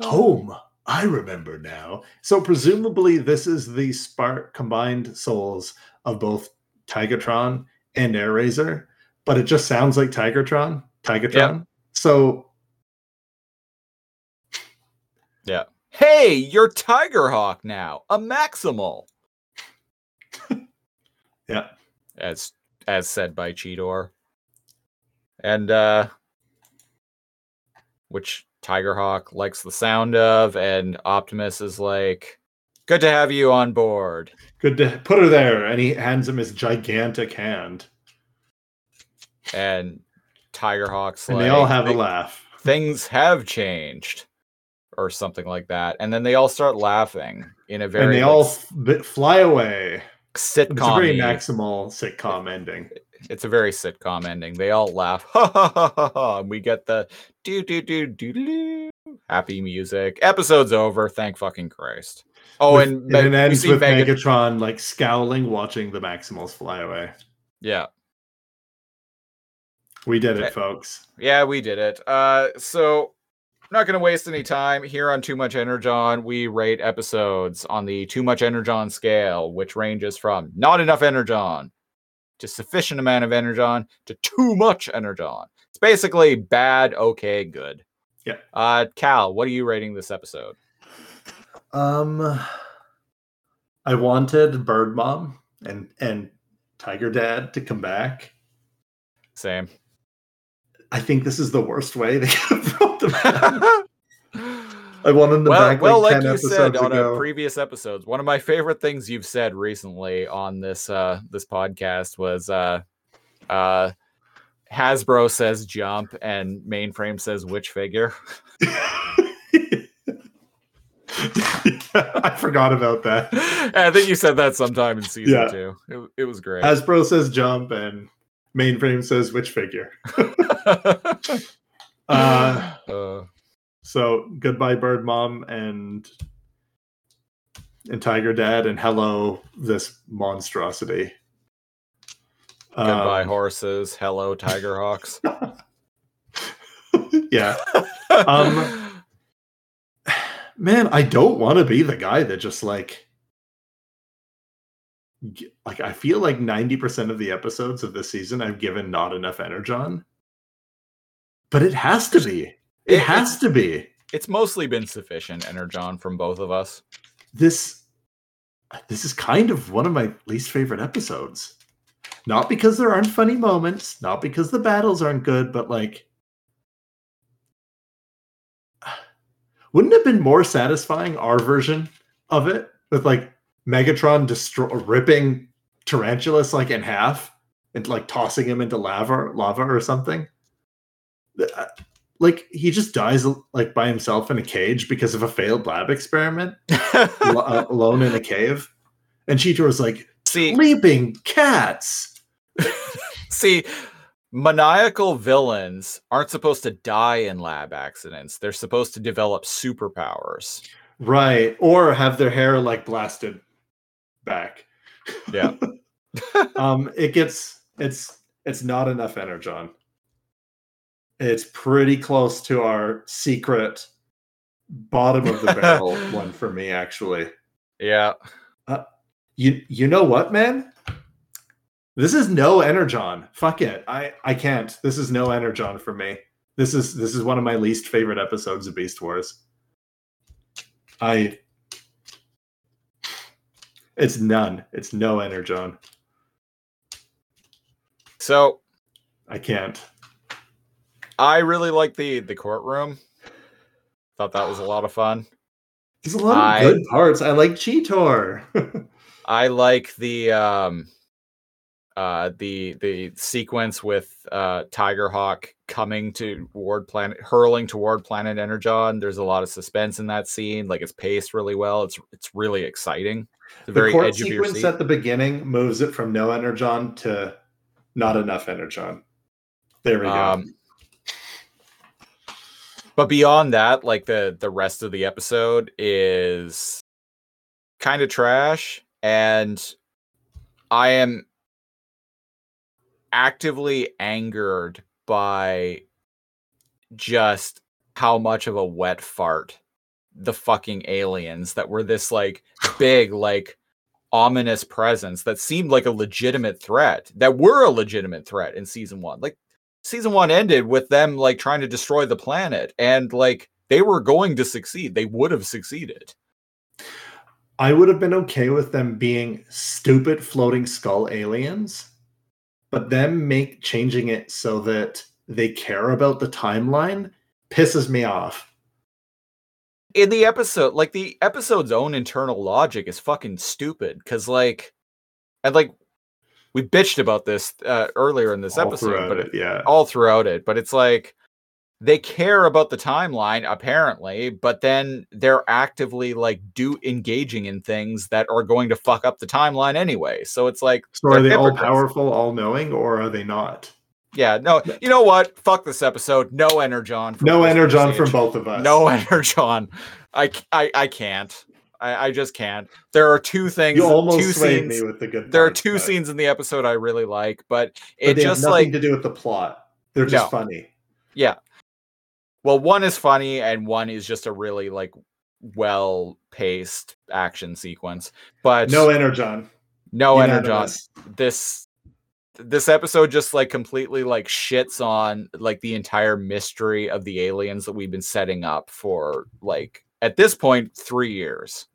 [LAUGHS] Home. I remember now. So presumably this is the spark combined souls of both Tigatron and Airazor, but it just sounds like Tigertron. Tigatron. So hey, you're Tigerhawk now, a Maximal. [LAUGHS] yeah. as as said by Cheetor. And uh which Tigerhawk likes the sound of, and Optimus is like, Good to have you on board. Good to put her there. And he hands him his gigantic hand. And Tigerhawk's And like they all have a laugh. [LAUGHS] Things have changed. Or something like that. And then they all start laughing in a very and they like, all f- fly away. sitcom. It's a very maximal sitcom ending. it's a very sitcom ending. They all laugh, [LAUGHS] ha ha ha ha ha, and we get the do do do do do happy music. Episode's over. Thank fucking Christ. Oh, With- and, and it ends see with Megan- Megatron like scowling, watching the Maximals fly away. Yeah, We did Eh. it, folks. Yeah, we did it. Uh, so not going to waste any time here on Too Much Energon. We rate episodes on the Too Much Energon scale, which ranges from not enough Energon to sufficient amount of Energon to too much Energon. It's basically bad, okay, good. Yeah. Uh, Cal, what are you rating this episode? Um, I wanted Bird Mom and and Tiger Dad to come back. Same. I think this is the worst way they could have brought them back. I wanted them well, back well, like, like you said on a previous episodes, one of my favorite things you've said recently on this uh this podcast was uh uh Hasbro says jump and mainframe says which figure. [LAUGHS] [LAUGHS] I forgot about that. I think you said that sometime in season Yeah. two. It, it was great. Hasbro says jump and mainframe says which figure. [LAUGHS] Uh, Uh, so goodbye, Bird Mom and and Tiger Dad, and hello, this monstrosity. goodbye Um, horses. Hello tiger hawks. [LAUGHS] yeah, Um, [LAUGHS] man, I don't want to be the guy that just like like I feel like 90% of the episodes of this season I've given not enough energon. But it has to be. It has to be. it's mostly been sufficient energon from both of us. This this is kind of one of my least favorite episodes. Not because there aren't funny moments, not because the battles aren't good, but like [SIGHS] wouldn't it have been more satisfying our version of it with like Megatron destroy ripping Tarantulas like in half and like tossing him into lava lava or something? Uh, Like he just dies like by himself in a cage because of a failed lab experiment, [LAUGHS] uh, alone in a cave. And Cheetor's like, See, sleeping cats. [LAUGHS] See, maniacal villains aren't supposed to die in lab accidents. They're supposed to develop superpowers. Right. Or have their hair like blasted back. Yeah. [LAUGHS] um it gets it's it's not enough energon it's pretty close to our secret bottom of the barrel [LAUGHS] one for me actually. Yeah. Uh, you you know what man? This is no energon. Fuck it. I i can't. This is no energon for me. This is this is one of my least favorite episodes of beast wars. I it's none. It's no energon. So i can't I really like the the courtroom. Thought that was a lot of fun. There's a lot I- of good parts. I like Cheetor. [LAUGHS] I like the um uh the the sequence with uh Tigerhawk coming toward planet hurling toward planet Energon. There's a lot of suspense in that scene. Like it's paced really well. It's it's really exciting. The the very court edge of your sequence at the beginning moves it from no energon to not enough energon. There we go. Um, but beyond that, like the the rest of the episode is kind of trash, and I am actively angered by just how much of a wet fart the fucking aliens that were this like [LAUGHS] big like ominous presence that seemed like a legitimate threat that were a legitimate threat in season 1 like season 1 ended with them like trying to destroy the planet and like they were going to succeed they would have succeeded I would have been okay with them being stupid floating skull aliens, but them make changing it so that they care about the timeline pisses me off. in the episode like the episode's own internal logic is fucking stupid because like and like we bitched about this uh, earlier in this all episode but it, yeah. all throughout it but it's like they care about the timeline apparently but then they're actively like do engaging in things that are going to fuck up the timeline anyway so it's like So are they're all powerful, all knowing, or are they not? yeah no you know what? Fuck this episode. No energon from No energon from both of us. no [LAUGHS] energon. I, I, I can't I, I just can't there are two things you almost two scenes me with the good. there are two but- scenes in the episode i really like but but it they just have nothing like to do with the plot. They're just No. funny. Yeah. Well, one is funny and one is just a really like well paced action sequence. But No energon. no energon. This this episode just like completely like shits on like the entire mystery of the aliens that we've been setting up for like at this point 3 years.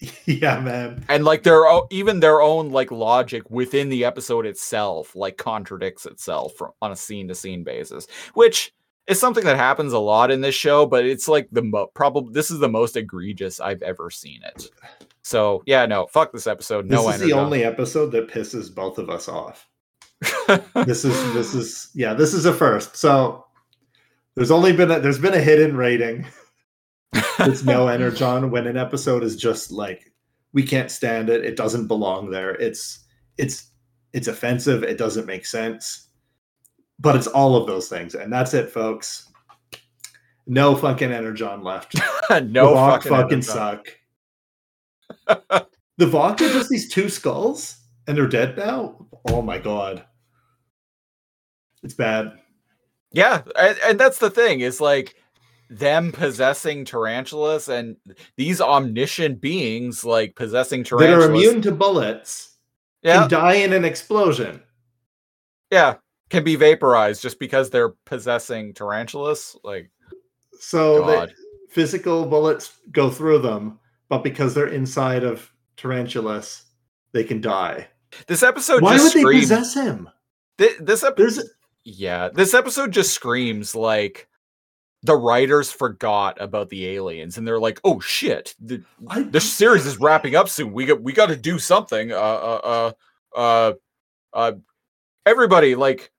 [LAUGHS] yeah, man. and like their o- even their own like logic within the episode itself like contradicts itself from, on a scene to scene basis which is something that happens a lot in this show but it's like the mo- probably this is the most egregious i've ever seen it so yeah no fuck this episode No, This is the only episode that pisses both of us off. [LAUGHS] this is this is yeah, this is a first. So there's only been a, there's been a hidden rating. [LAUGHS] It's no energon when an episode is just like we can't stand it. It doesn't belong there. It's it's it's offensive. It doesn't make sense. But it's all of those things, and that's it, folks. No fucking energon left. [LAUGHS] no the fucking, fucking suck. the Vok are just these two skulls, and they're dead now. Oh my god, it's bad. Yeah, and, and that's the thing is like them possessing tarantulas and these omniscient beings like possessing tarantulas That are immune to bullets yeah, can die in an explosion. yeah, can be vaporized just because they're possessing tarantulas. Like, So the physical bullets go through them, but because they're inside of tarantulas, they can die. this episode Why would they possess him? Thi- this ep- There's yeah, this episode just screams like the writers forgot about the aliens and they're like, "Oh shit, the, this series is wrapping up soon. We got we got to do something." Uh, uh, uh, uh, uh everybody like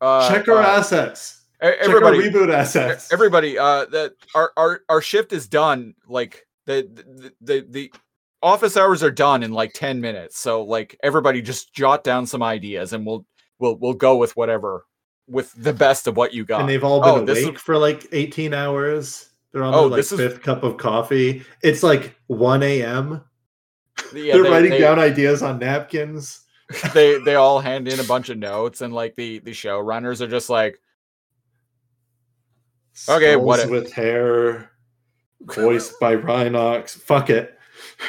uh, check our uh, assets. e- Check our Everybody, reboot assets. everybody, uh, that our our our shift is done. Like the the the, the office hours are done in like 10 minutes so like everybody just jot down some ideas and we'll we'll we'll go with whatever with the best of what you got and they've all been Oh, this is- awake for like 18 hours. They're on Oh, their like is- fifth cup of coffee. It's like 1 a.m. yeah, They're they, writing they, down ideas on napkins. [LAUGHS] they they all hand in a bunch of notes and like the the showrunners are just like Okay, Skulls what- with hair, voiced by [LAUGHS] Rhinox. Fuck it. [LAUGHS]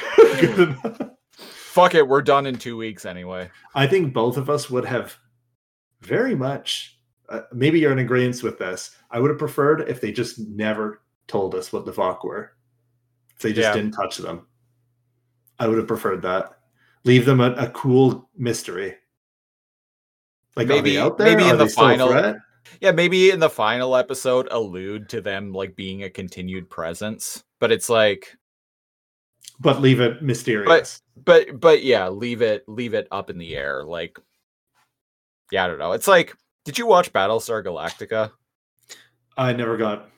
Mm. Fuck it we're done in two weeks anyway I think both of us would have very much. Uh, maybe you're in agreement with this. I would have preferred if they just never told us what the Vok were. If they just Yeah. didn't touch them. I would have preferred that. Leave them a, a cool mystery. Like Maybe- out there? maybe in the they still a final- yeah maybe in the final episode allude to them like being a continued presence but it's like but leave it mysterious. but but yeah leave it leave it up in the air like yeah i don't know it's like did you watch battlestar galactica I never got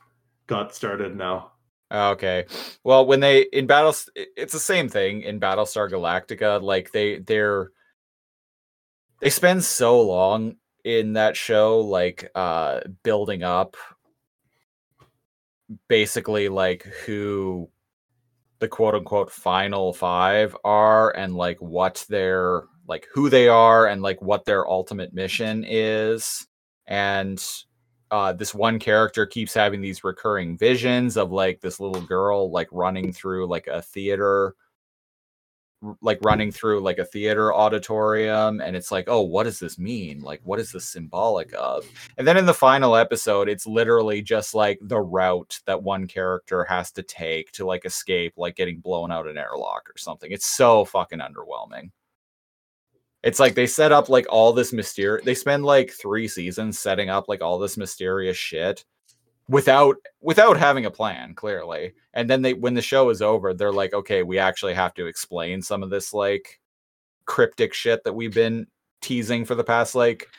got started. now. okay well when they in battles it's the same thing in battlestar galactica like they they're they spend so long in that show like uh building up basically like who the quote unquote final five are and like what their like who they are and like what their ultimate mission is. And uh this one character keeps having these recurring visions of like this little girl like running through like a theater like running through like a theater auditorium and it's like oh what does this mean? Like what is this symbolic of? And then in the final episode it's literally just like the route that one character has to take to like escape like getting blown out an airlock or something. It's so fucking underwhelming it's like they set up like all this mysterious they spend like 3 seasons setting up like all this mysterious shit without without having a plan clearly. And then they when the show is over they're like okay we actually have to explain some of this like cryptic shit that we've been teasing for the past like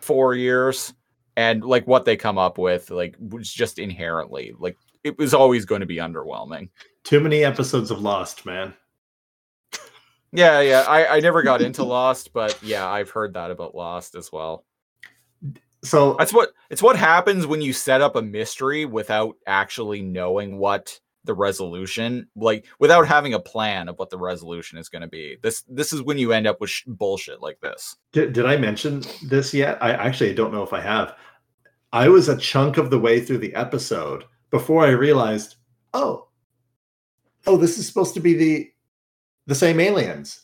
4 years. And like what they come up with like was just inherently like it was always going to be underwhelming. Too many episodes of Lost, man. Yeah yeah i i never got [LAUGHS] into lost but yeah i've heard that about lost as well So That's what it's what happens when you set up a mystery without actually knowing what the resolution like without having a plan of what the resolution is going to be. This this is when you end up with sh- bullshit like this. Did, did I mention this yet? I actually don't know if I have. I was a chunk of the way through the episode before I realized, oh, oh, this is supposed to be the the same aliens.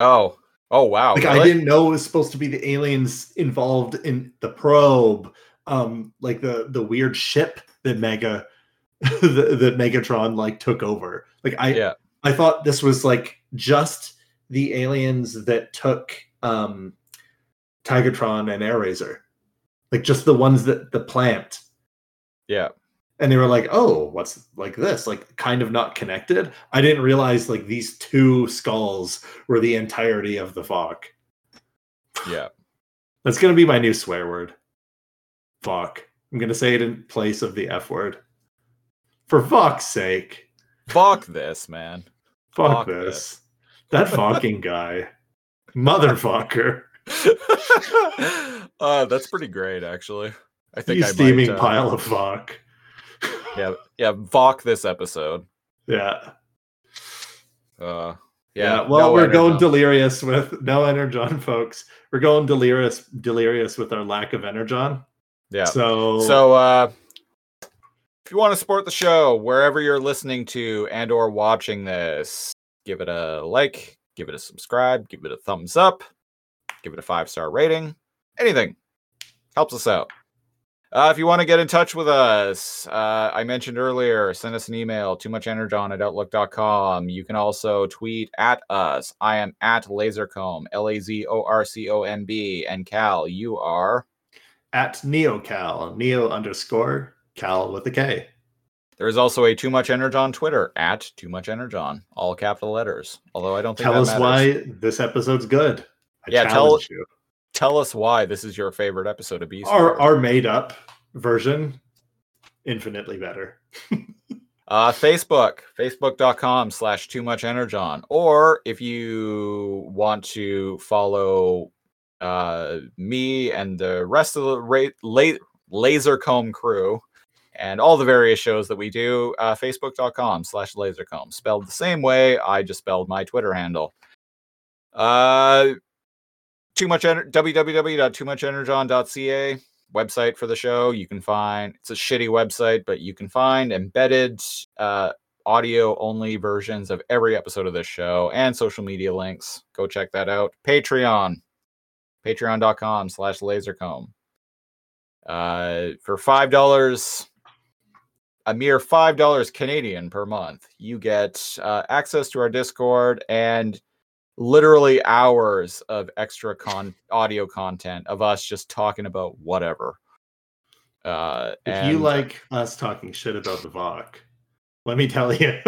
Oh. Oh wow. like I didn't know it was supposed to be the aliens involved in the probe, um, like the the weird ship that Mega [LAUGHS] that, that Megatron like took over. Like I Yeah. I thought this was like just the aliens that took um Tigatron and Airazor. Like just the ones that the plant. Yeah. And they were like, oh, what's like this? Like kind of not connected. I didn't realize like these two skulls were the entirety of the fuck Yeah. That's gonna be my new swear word. Fuck. I'm gonna say it in place of the F word. For fuck's sake. Fuck this, man. Fuck, Fuck this. That fucking guy. Motherfucker. [LAUGHS] uh that's pretty great actually. I think You I might, steaming uh, pile of fuck. Yeah, yeah, Vok this episode. Yeah. Uh Yeah. yeah. well, no we're Energon. going delirious with no energon, folks. We're going delirious delirious with our lack of energon. Yeah. So So uh if you want to support the show wherever you're listening to and or watching this, give it a like, give it a subscribe, give it a thumbs up, give it a five-star rating. Anything helps us out. Uh, if you want to get in touch with us, uh, I mentioned earlier, send us an email, too much energon at outlook.com. You can also tweet at us. I am at Lazorcomb, L A Z O R C O M B. And Cal, you are. at NeoCal, Neo underscore Cal with a K. There is also a Too Much Energon Twitter at Too Much Energon, all capital letters. Although I don't think Tell us matters. why this episode's good. I Yeah, tell- you. Tell us why this is your favorite episode of Beast. Our our made up version, infinitely better. [LAUGHS] Uh, Facebook, facebook.com slash too much energon. Or if you want to follow uh, me and the rest of the ra- la- Lazorcomb crew and all the various shows that we do, uh, facebook.com slash lazorcomb. Spelled the same way, I just spelled my Twitter handle. Uh, too much ener- www.toomuchenergon.ca website for the show. You can find it's a shitty website, but you can find embedded uh, audio only versions of every episode of this show and social media links. Go check that out. Patreon, patreon.com slash lazorcomb. Uh, for five dollars, a mere five dollars Canadian per month, you get uh, access to our Discord and literally hours of extra con audio content of us just talking about whatever. Uh, If you and- like us talking shit about the Vok, let me tell you.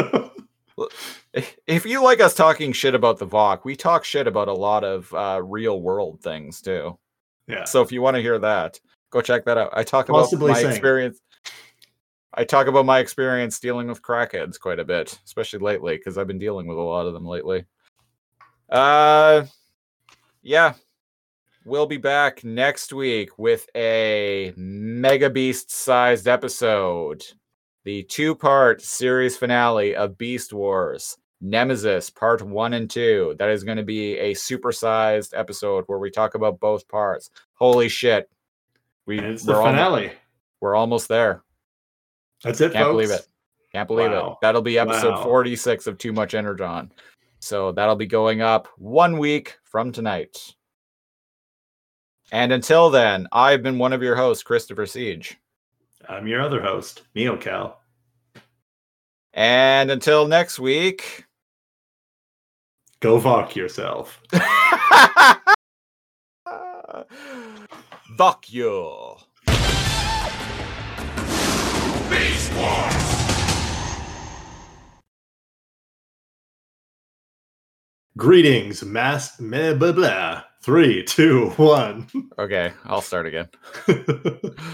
if you like us talking shit about the Vok, we talk shit about a lot of uh, real world things too. yeah. So if you want to hear that, go check that out. I talk about my sing. experience. I talk about my experience dealing with crackheads quite a bit, especially lately, because I've been dealing with a lot of them lately. Uh, yeah, we'll be back next week with a mega beast sized episode, the two part series finale of Beast Wars. Nemesis Part 1 and 2. That is going to be a supersized episode where we talk about both parts. Holy shit. We, And it's the finale. we're almost there. That's it, Can't folks. believe it. Can't believe it. That'll be episode Wow. 46 of Too Much Energon. So that'll be going up one week from tonight. And until then, I've been one of your hosts, Christopher Siege. I'm your other host, NeoCal. And until next week. Go Vok yourself. [LAUGHS] Fuck you. Greetings, mass meh, blah blah. Three, two, one. Okay, I'll start again. [LAUGHS]